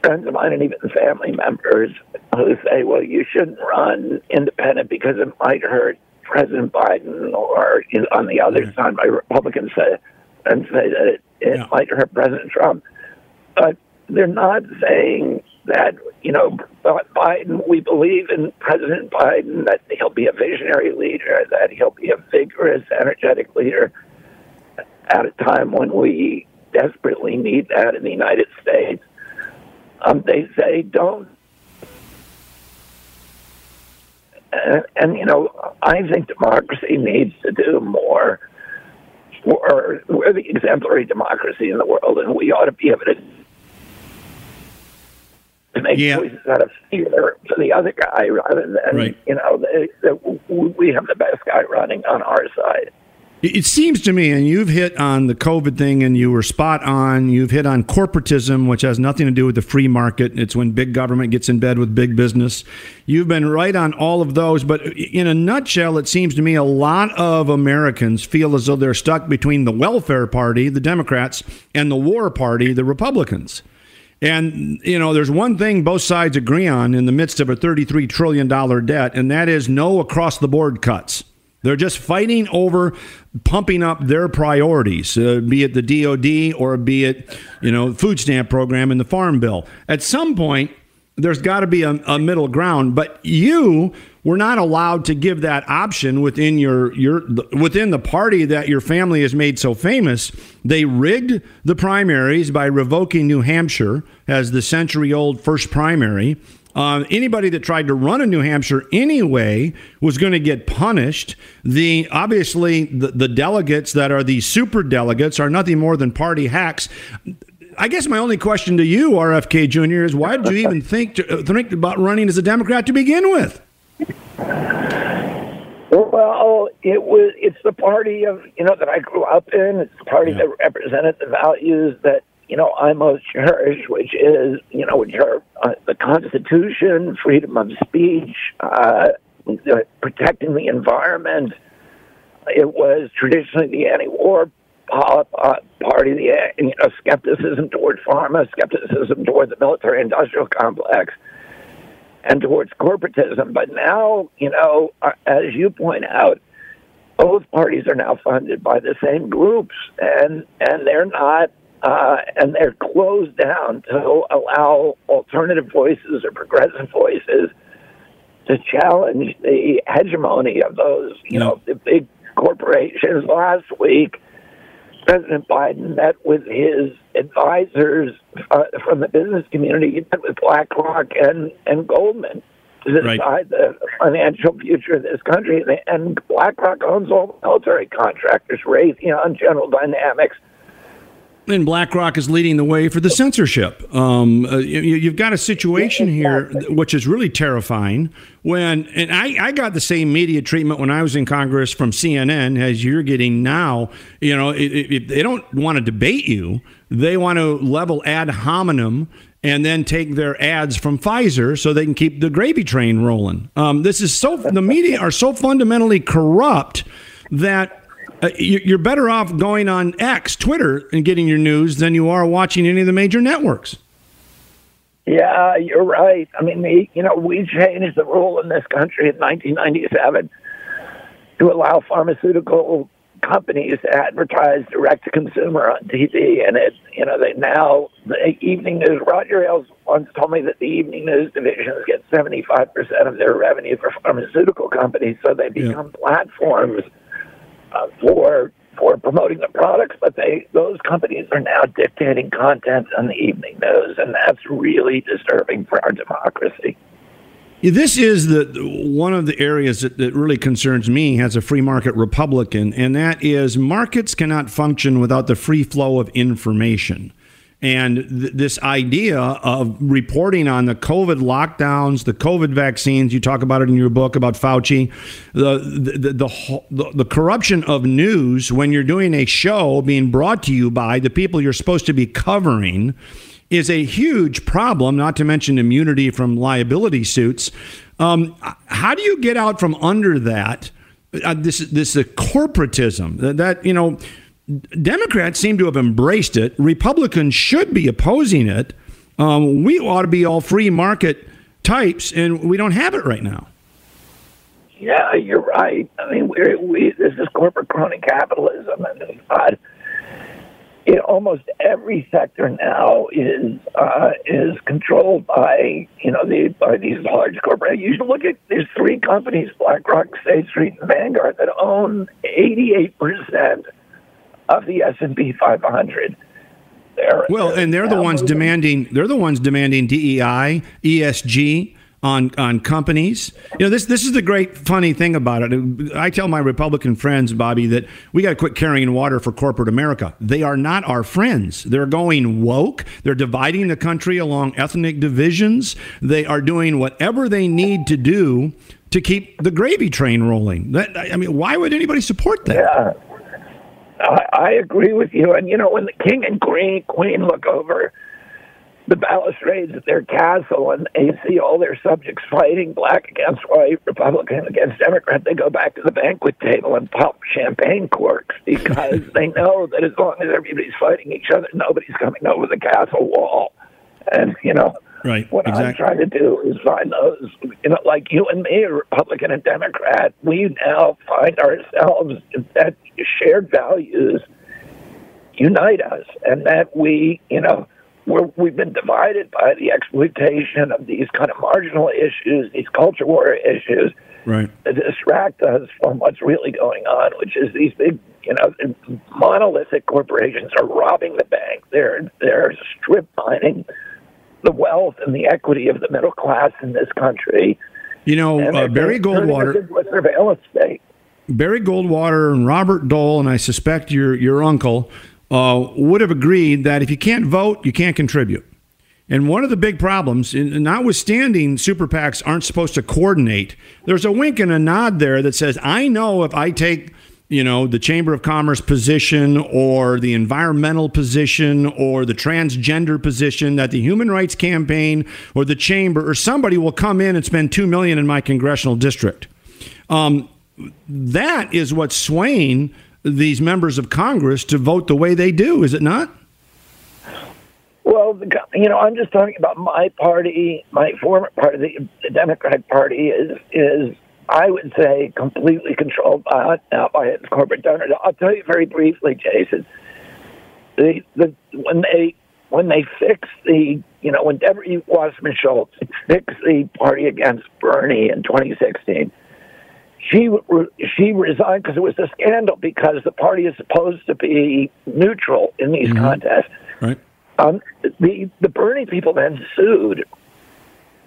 Speaker 5: friends of mine and even family members who say, well, you shouldn't run independent because it might hurt President Biden, or you know, on the other
Speaker 3: Yeah.
Speaker 5: side, by Republicans say, and say that it, it
Speaker 3: Yeah.
Speaker 5: might hurt President Trump. But they're not saying that, you know, Biden, we believe in President Biden, that he'll be a visionary leader, that he'll be a vigorous, energetic leader at a time when we desperately need that in the United States. Um, they say don't. And, and, you know, I think democracy needs to do more. We're, we're the exemplary democracy in the world, and we ought to be able to, to make
Speaker 3: Yeah.
Speaker 5: choices out of fear for the other guy rather than,
Speaker 3: Right.
Speaker 5: you know, that that we have the best guy running on our side.
Speaker 3: It seems to me, and you've hit on the COVID thing, and you were spot on. You've hit on corporatism, which has nothing to do with the free market. It's when big government gets in bed with big business. You've been right on all of those. But in a nutshell, it seems to me a lot of Americans feel as though they're stuck between the welfare party, the Democrats, and the war party, the Republicans. And, you know, there's one thing both sides agree on in the midst of a $33 trillion debt, and that is no across the board cuts. They're just fighting over pumping up their priorities, uh, be it the DOD or be it, you know, food stamp program and the farm bill. At some point, there's got to be a, a middle ground. But you were not allowed to give that option within your your within the party that your family has made so famous. They rigged the primaries by revoking New Hampshire as the century-old first primary. Uh, anybody that tried to run in New Hampshire anyway was going to get punished. The obviously the, the delegates that are the super delegates are nothing more than party hacks. I guess my only question to you, RFK Jr., is why did you even <laughs> think to, uh, think about running as a Democrat to begin with?
Speaker 5: Well, it was. It's the party of you know that I grew up in. It's the party that represented the values that you know I most cherish, which is you know which are uh, the Constitution, freedom of speech, uh, protecting the environment. It was traditionally the anti-war uh, party, the uh, you know skepticism toward pharma, skepticism toward the military-industrial complex and towards corporatism. But now, you know, uh, as you point out, both parties are now funded by the same groups, and and they're not. Uh, and they're closed down to allow alternative voices or progressive voices to challenge the hegemony of those, you know, the big corporations. Last week, President Biden met with his advisors uh, from the business community. He met with BlackRock and, and Goldman to
Speaker 3: Right.
Speaker 5: decide the financial future of this country. And BlackRock owns all the military contractors, Raytheon, General Dynamics.
Speaker 3: And BlackRock is leading the way for the censorship. Um, uh, you, you've got a situation here which is really terrifying. When and I, I got the same media treatment when I was in Congress from CNN as you're getting now. You know, if, if they don't want to debate you, they want to level ad hominem and then take their ads from Pfizer so they can keep the gravy train rolling. Um, this is so the media are so fundamentally corrupt that uh, you- you're better off going on X, Twitter, and getting your news than you are watching any of the major networks.
Speaker 5: Yeah, you're right. I mean, the, you know, we changed the rule in this country in 1997 to allow pharmaceutical companies to advertise direct to consumer on TV, and it, you know, they now the evening news. Roger Ailes once told me that the evening news divisions get 75 percent of their revenue for pharmaceutical companies, so they
Speaker 3: Yeah.
Speaker 5: become platforms uh, for for promoting the products, but they those companies are now dictating content on the evening news, and that's really disturbing for our democracy.
Speaker 3: This is the one of the areas that, that really concerns me as a free market Republican, and that is markets cannot function without the free flow of information. And th- this idea of reporting on the COVID lockdowns, the COVID vaccines, you talk about it in your book about Fauci, the the the, the, the, the corruption of news when you're doing a show being brought to you by the people you're supposed to be covering is a huge problem, not to mention immunity from liability suits. Um, how do you get out from under that? Uh, this this uh, corporatism that, that you know Democrats seem to have embraced it. Republicans should be opposing it. Um, we ought to be all free market types, and we don't have it right now.
Speaker 5: Yeah, you're right. I mean, we we this is corporate crony capitalism, and. In almost every sector now is uh, is controlled by you know the by these large corporations. You should look at there's three companies, BlackRock, State Street, and Vanguard, that own 88 percent of the S and P 500. They're,
Speaker 3: Well, and they're the ones
Speaker 5: moving-
Speaker 3: demanding. They're the ones demanding DEI, ESG on on companies. You know, this this is the great funny thing about it. I tell my Republican friends, Bobby, that we got to quit carrying water for corporate America. They are not our friends. They're going woke. They're dividing the country along ethnic divisions. They are doing whatever they need to do to keep the gravy train rolling. That I mean, why would anybody support that?
Speaker 5: Yeah, I, I agree with you. And you know, when the king and queen queen look over the balustrades at their castle and they see all their subjects fighting, black against white, Republican against Democrat, they go back to the banquet table and pop champagne corks because <laughs> they know that as long as everybody's fighting each other, nobody's coming over the castle wall. And you know.
Speaker 3: Right,
Speaker 5: What I'm
Speaker 3: exactly.
Speaker 5: trying to do is find those, you know, like you and me, Republican and Democrat, we now find ourselves that shared values unite us, and that we, you know, we're, we've been divided by the exploitation of these kind of marginal issues, these culture war issues,
Speaker 3: Right.
Speaker 5: to distract us from what's really going on, which is these big, you know, monolithic corporations are robbing the bank. They're they're strip mining the wealth and the equity of the middle class in this country.
Speaker 3: You know, uh, Barry Goldwater.
Speaker 5: surveillance state.
Speaker 3: Barry Goldwater and Robert Dole, and I suspect your your uncle, uh, would have agreed that if you can't vote, you can't contribute. And one of the big problems, in- notwithstanding super PACs aren't supposed to coordinate, there's a wink and a nod there that says, I know if I take you know the chamber of commerce position or the environmental position or the transgender position that the human rights campaign or the chamber or somebody will come in and spend 2 million in my congressional district um, that is what's swaying these members of Congress to vote the way they do, is it not?
Speaker 5: Well, you know, I'm just talking about my party. My former party, the Democratic Party, is is I would say completely controlled by by its corporate donors. I'll tell you very briefly, Jason. The the when they when they fixed the you know when Deborah Wasserman Schultz fixed the party against Bernie in 2016. She she resigned because it was a scandal because the party is supposed to be neutral in these contests.
Speaker 3: Right.
Speaker 5: Um, the the Bernie people then sued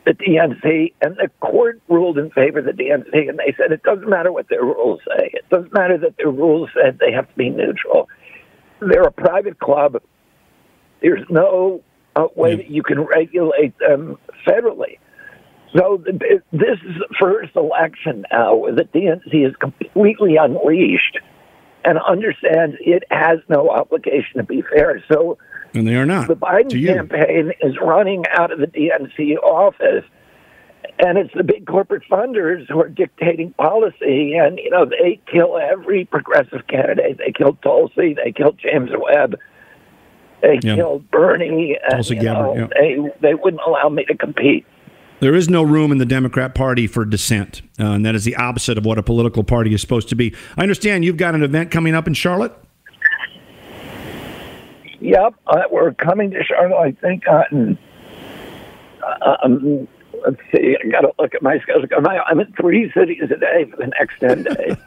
Speaker 5: the DNC, and the court ruled in favor of the DNC, and they said it doesn't matter what their rules say. It doesn't matter that their rules said they have to be neutral. They're a private club. There's no uh, way that you can regulate them federally. So the, this is the first election now where the DNC is completely unleashed and understands it has no obligation to be fair. So
Speaker 3: And they are not.
Speaker 5: the Biden campaign is running out of the DNC office, and it's the big corporate funders who are dictating policy. And you know, they kill every progressive candidate. They killed Tulsi. They killed James Webb. They
Speaker 3: Yeah.
Speaker 5: killed Bernie. And,
Speaker 3: Tulsi Gabbard,
Speaker 5: know,
Speaker 3: yeah.
Speaker 5: They they wouldn't allow me to compete.
Speaker 3: There is no room in the Democrat Party for dissent, uh, and that is the opposite of what a political party is supposed to be. I understand you've got an event coming up in Charlotte.
Speaker 5: Yep, uh, we're coming to Charlotte. I think on. Um, let's see. I got to look at my schedule. I'm, I'm in three cities a day for the next ten days.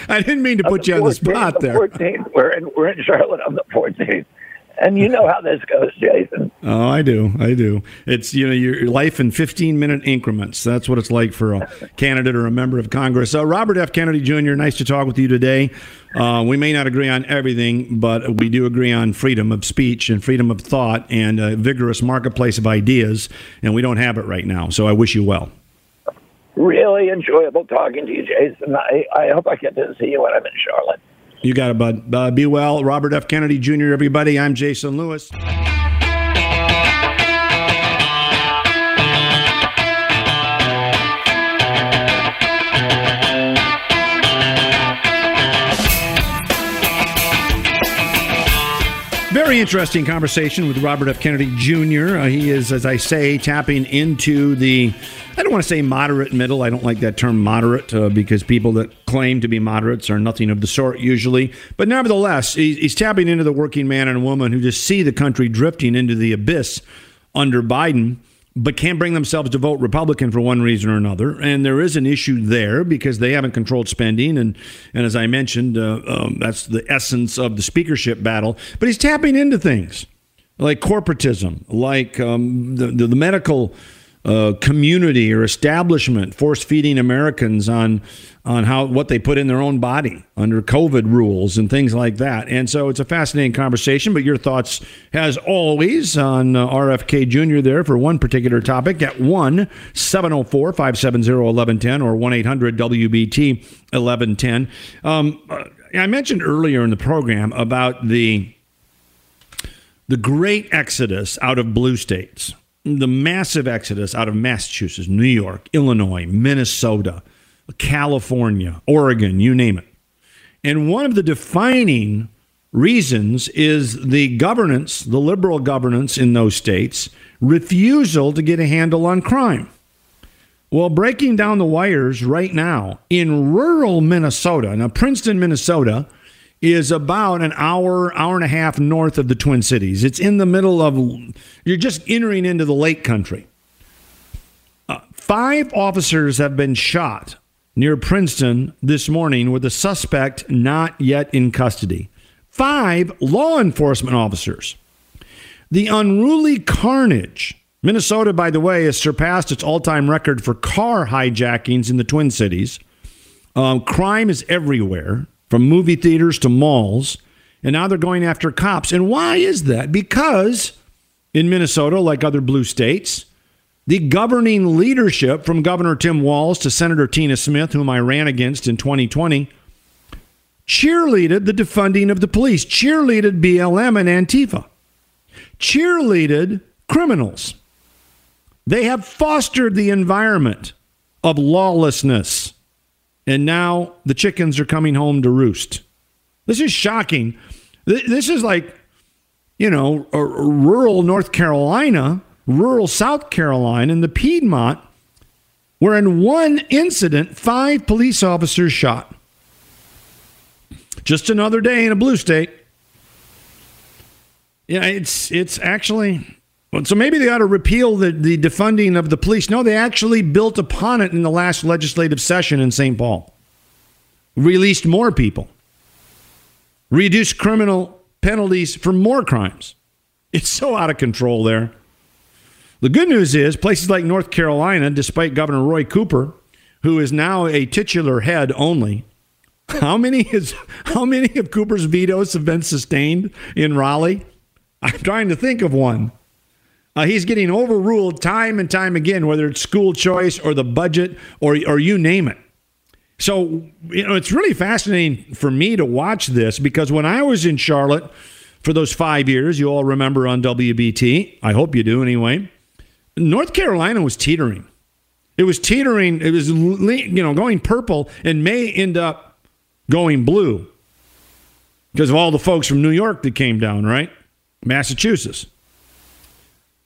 Speaker 5: <laughs>
Speaker 3: I didn't mean to put you on the spot
Speaker 5: the
Speaker 3: there.
Speaker 5: 14th, we're in we're in Charlotte on the 14th, and you know how this goes, Jason.
Speaker 3: Oh, I do. I do. It's you know your life in 15 minute increments. That's what it's like for a candidate or a member of Congress. Uh, Robert F. Kennedy Jr. Nice to talk with you today. Uh, we may not agree on everything, but we do agree on freedom of speech and freedom of thought and a vigorous marketplace of ideas, and we don't have it right now. So I wish you well.
Speaker 5: Really enjoyable talking to you, Jason. I, I hope I get to see you when I'm in Charlotte.
Speaker 3: You got it, bud. Uh, be well. Robert F. Kennedy Jr., everybody. I'm Jason Lewis. Interesting conversation with Robert F. Kennedy Jr. Uh, he is, as I say, tapping into the, I don't want to say moderate middle. I don't like that term moderate uh, because people that claim to be moderates are nothing of the sort usually. But nevertheless, he's tapping into the working man and woman who just see the country drifting into the abyss under Biden but can't bring themselves to vote Republican for one reason or another. And there is an issue there because they haven't controlled spending. And, and as I mentioned, uh, um, that's the essence of the speakership battle. But he's tapping into things like corporatism, like um, the, the, the medical uh, community or establishment force feeding Americans on on how what they put in their own body under COVID rules and things like that. And so it's a fascinating conversation. But your thoughts, as always, on uh, RFK Jr. there for one particular topic at one 704 570 1110 or 1 800 WBT 1110. Um, I mentioned earlier in the program about the the great exodus out of blue states the massive exodus out of Massachusetts, New York, Illinois, Minnesota, California, Oregon, you name it. And one of the defining reasons is the governance, the liberal governance in those states, refusal to get a handle on crime. Well, breaking down the wires right now in rural Minnesota, now Princeton, Minnesota, is about an hour, hour and a half north of the Twin Cities. It's in the middle of, you're just entering into the lake country. Uh, five officers have been shot near Princeton this morning with a suspect not yet in custody. Five law enforcement officers. The unruly carnage. Minnesota, by the way, has surpassed its all time record for car hijackings in the Twin Cities. Um, crime is everywhere from movie theaters to malls, and now they're going after cops. And why is that? Because in Minnesota, like other blue states, the governing leadership from Governor Tim Walz to Senator Tina Smith, whom I ran against in 2020, cheerleaded the defunding of the police, cheerleaded BLM and Antifa, cheerleaded criminals. They have fostered the environment of lawlessness and now the chickens are coming home to roost. This is shocking. This is like, you know, rural North Carolina, rural South Carolina, and the Piedmont, where in one incident, five police officers shot. Just another day in a blue state. Yeah, it's it's actually so maybe they ought to repeal the, the defunding of the police. No, they actually built upon it in the last legislative session in St. Paul. Released more people. Reduced criminal penalties for more crimes. It's so out of control there. The good news is places like North Carolina, despite Governor Roy Cooper, who is now a titular head only, how many is how many of Cooper's vetoes have been sustained in Raleigh? I'm trying to think of one. Uh, he's getting overruled time and time again, whether it's school choice or the budget or, or you name it. So, you know, it's really fascinating for me to watch this because when I was in Charlotte for those five years, you all remember on WBT, I hope you do anyway, North Carolina was teetering. It was teetering, it was, you know, going purple and may end up going blue because of all the folks from New York that came down, right? Massachusetts.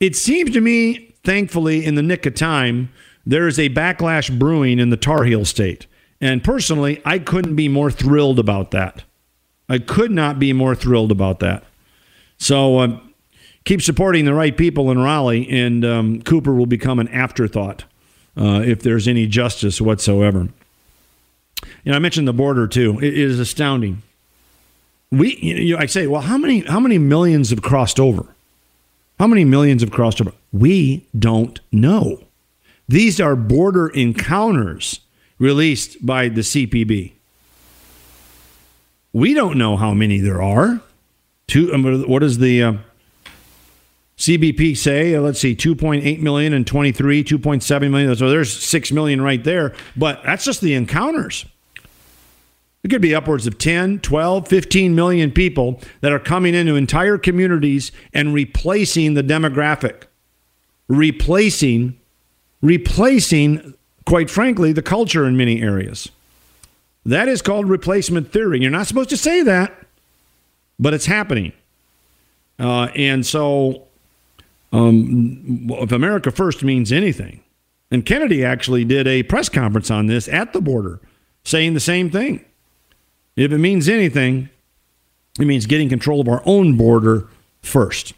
Speaker 3: It seems to me, thankfully, in the nick of time, there is a backlash brewing in the Tar Heel state. And personally, I couldn't be more thrilled about that. I could not be more thrilled about that. So uh, keep supporting the right people in Raleigh, and um, Cooper will become an afterthought uh, if there's any justice whatsoever. You know, I mentioned the border too. It is astounding. we, you know, I say, well, how many how many millions have crossed over? How many millions have crossed over? We don't know. These are border encounters released by the CPB. We don't know how many there are. Two. um, What does the uh, CBP say? Uh, let's see, 2.8 million and 23, 2.7 million. So there's 6 million right there. But that's just the encounters. It could be upwards of 10, 12, 15 million people that are coming into entire communities and replacing the demographic. Replacing, replacing, quite frankly, the culture in many areas. That is called replacement theory. You're not supposed to say that, but it's happening. Uh, and so, um, if America First means anything, and Kennedy actually did a press conference on this at the border saying the same thing. If it means anything, it means getting control of our own border first.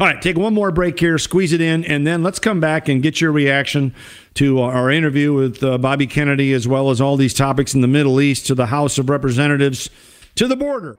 Speaker 3: All right, take one more break here, squeeze it in, and then let's come back and get your reaction to our interview with uh, Bobby Kennedy, as well as all these topics in the Middle East, to the House of Representatives, to the border.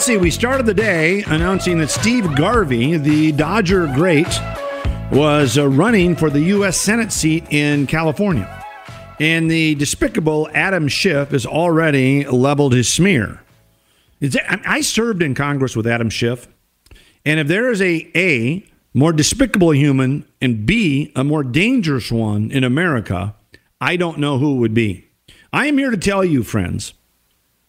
Speaker 3: let's see. We started the day announcing that Steve Garvey, the Dodger great, was uh, running for the U.S. Senate seat in California. And the despicable Adam Schiff has already leveled his smear. That- I I served in Congress with Adam Schiff. And if there is a A, more despicable human, and B, a more dangerous one in America, I don't know who it would be. I am here to tell you, friends,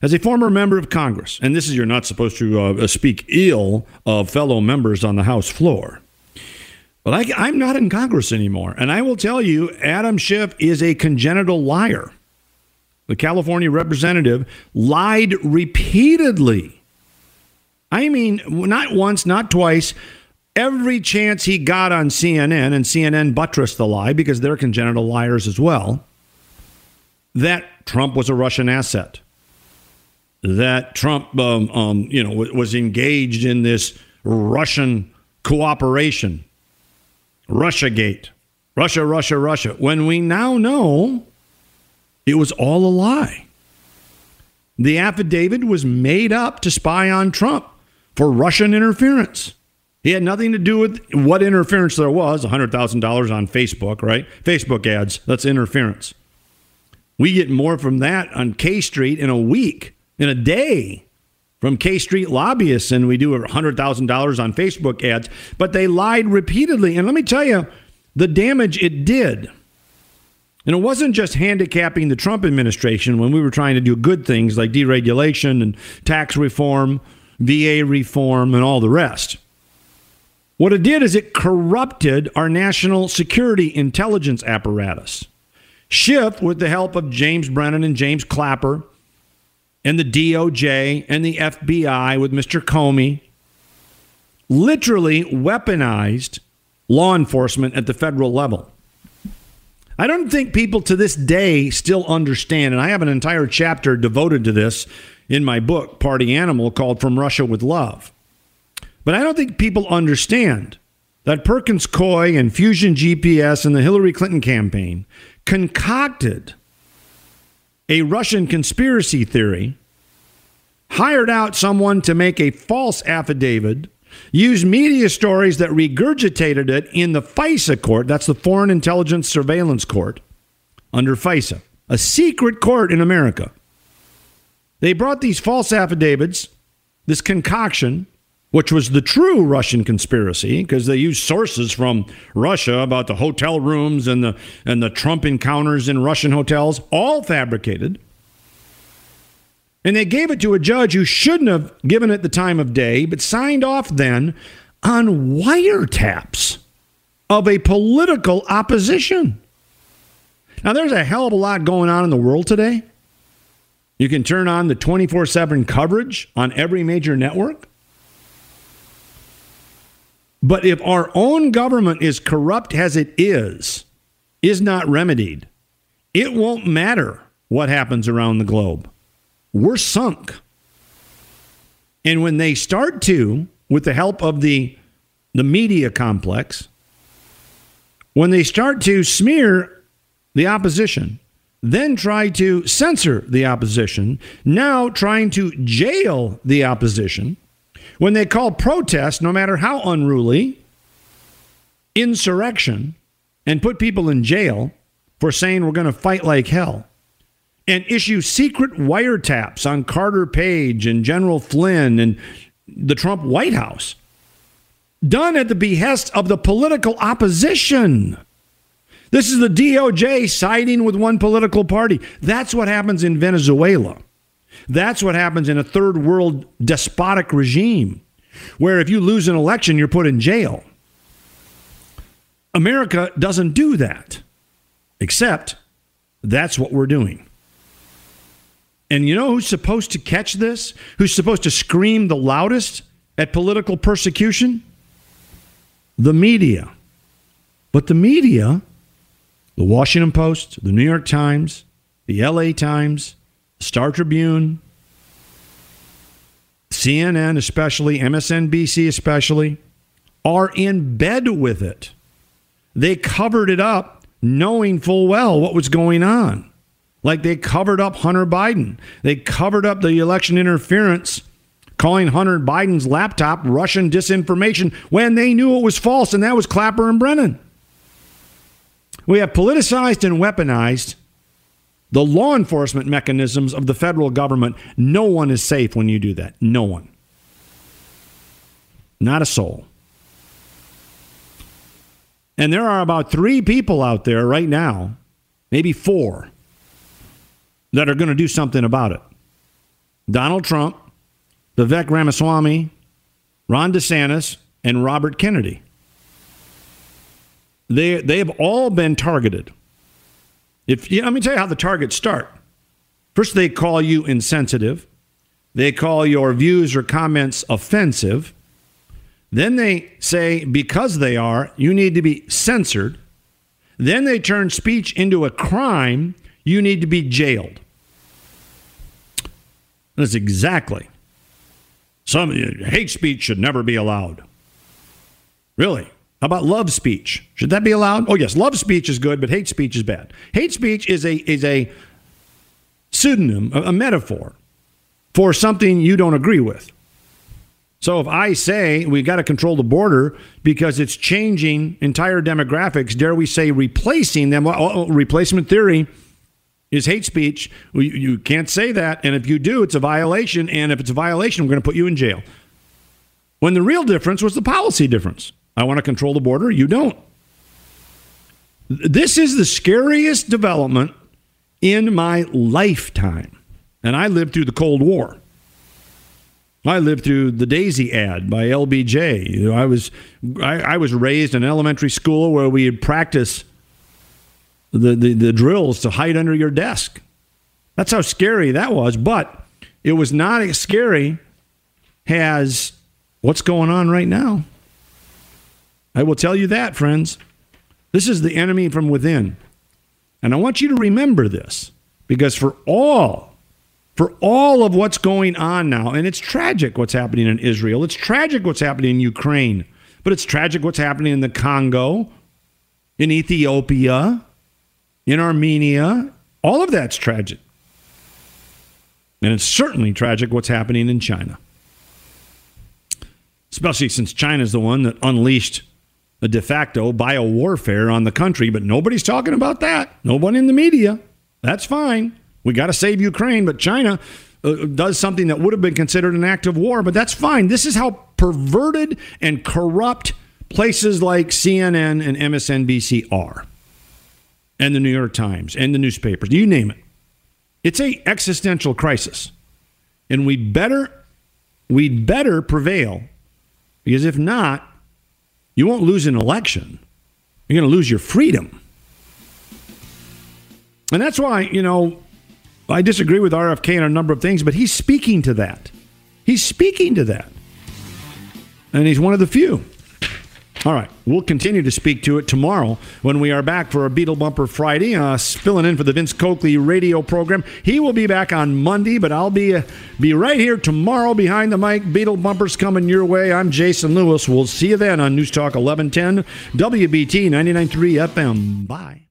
Speaker 3: as a former member of Congress, and this is you're not supposed to uh, speak ill of fellow members on the House floor, but I, I'm not in Congress anymore. And I will tell you, Adam Schiff is a congenital liar. The California representative lied repeatedly. I mean, not once, not twice. Every chance he got on CNN, and CNN buttressed the lie because they're congenital liars as well, that Trump was a Russian asset that Trump, um, um, you know, w- was engaged in this Russian cooperation, RussiaGate, Russia, Russia, Russia. When we now know it was all a lie. The affidavit was made up to spy on Trump for Russian interference. He had nothing to do with what interference there was $100,000 on Facebook, right? Facebook ads, that's interference. We get more from that on K Street in a week, in a day, from K Street lobbyists and we do $100,000 on Facebook ads. But they lied repeatedly. And let me tell you the damage it did. And it wasn't just handicapping the Trump administration when we were trying to do good things like deregulation and tax reform, VA reform, and all the rest. What it did is it corrupted our national security intelligence apparatus. Schiff, with the help of James Brennan and James Clapper, and the DOJ and the FBI with Mr. Comey, literally weaponized law enforcement at the federal level. I don't think people to this day still understand, and I have an entire chapter devoted to this in my book, Party Animal, called From Russia with Love. But I don't think people understand that Perkins Coie and Fusion GPS and the Hillary Clinton campaign concocted a Russian conspiracy theory, hired out someone to make a false affidavit, used media stories that regurgitated it in the FISA court, that's the Foreign Intelligence Surveillance Court, under FISA, a secret court in America. They brought these false affidavits, this concoction, which was the true Russian conspiracy, because they used sources from Russia about the hotel rooms and the and the Trump encounters in Russian hotels, all fabricated. And they gave it to a judge who shouldn't have given it the time of day, but signed off then on wiretaps of a political opposition. Now, there's a hell of a lot going on in the world today. You can turn on the 24 7 coverage on every major network. But if our own government is corrupt as it is, is not remedied, it won't matter what happens around the globe. We're sunk. And when they start to, with the help of the, the media complex, when they start to smear the opposition, then try to censor the opposition, now trying to jail the opposition, when they call protest, no matter how unruly, insurrection, and put people in jail for saying we're going to fight like hell, and issue secret wiretaps on Carter Page and General Flynn and the Trump White House, done at the behest of the political opposition. This is the DOJ siding with one political party. That's what happens in Venezuela. That's what happens in a third world despotic regime where if you lose an election, you're put in jail. America doesn't do that, except that's what we're doing. And you know who's supposed to catch this? Who's supposed to scream the loudest at political persecution? The media. But the media the Washington Post, the New York Times, the LA Times, Star Tribune, CNN, especially, MSNBC, especially, are in bed with it. They covered it up knowing full well what was going on. Like they covered up Hunter Biden. They covered up the election interference, calling Hunter Biden's laptop Russian disinformation when they knew it was false, and that was Clapper and Brennan. We have politicized and weaponized the law enforcement mechanisms of the federal government. No one is safe when you do that. No one. Not a soul. And there are about three people out there right now, maybe four, that are going to do something about it Donald Trump, Vivek Ramaswamy, Ron DeSantis, and Robert Kennedy. They they have all been targeted. If let me tell you how the targets start. First, they call you insensitive. They call your views or comments offensive. Then they say because they are, you need to be censored. Then they turn speech into a crime. You need to be jailed. That's exactly. Some hate speech should never be allowed. Really? How about love speech? Should that be allowed? Oh yes, love speech is good, but hate speech is bad. Hate speech is a is a pseudonym, a, a metaphor for something you don't agree with. So if I say we got to control the border because it's changing entire demographics, dare we say replacing them? Oh, replacement theory is hate speech. You, you can't say that, and if you do, it's a violation. And if it's a violation, we're going to put you in jail. When the real difference was the policy difference. I want to control the border. You don't. This is the scariest development in my lifetime. And I lived through the Cold War. I lived through the Daisy ad by LBJ. You know, I was I, I, was raised in elementary school where we would practice the, the, the drills to hide under your desk. That's how scary that was. But it was not as scary as what's going on right now. I will tell you that, friends. This is the enemy from within. And I want you to remember this because for all, for all of what's going on now, and it's tragic what's happening in Israel, it's tragic what's happening in Ukraine, but it's tragic what's happening in the Congo, in Ethiopia, in Armenia. All of that's tragic. And it's certainly tragic what's happening in China. Especially since China's the one that unleashed a de facto biowarfare on the country, but nobody's talking about that. Nobody in the media. That's fine. We got to save Ukraine, but China uh, does something that would have been considered an act of war, but that's fine. This is how perverted and corrupt places like CNN and MSNBC are, and the New York Times and the newspapers. You name it. It's a existential crisis, and we better we better prevail because if not, you won't lose an election. You're going to lose your freedom. And that's why, you know, I disagree with RFK on a number of things, but he's speaking to that. He's speaking to that. And he's one of the few. All right, we'll continue to speak to it tomorrow when we are back for a Beatle Bumper Friday, uh, filling in for the Vince Coakley radio program. He will be back on Monday, but I'll be uh, be right here tomorrow behind the mic. Beatle Bumpers coming your way. I'm Jason Lewis. We'll see you then on News Talk 1110 WBT 99.3 FM. Bye.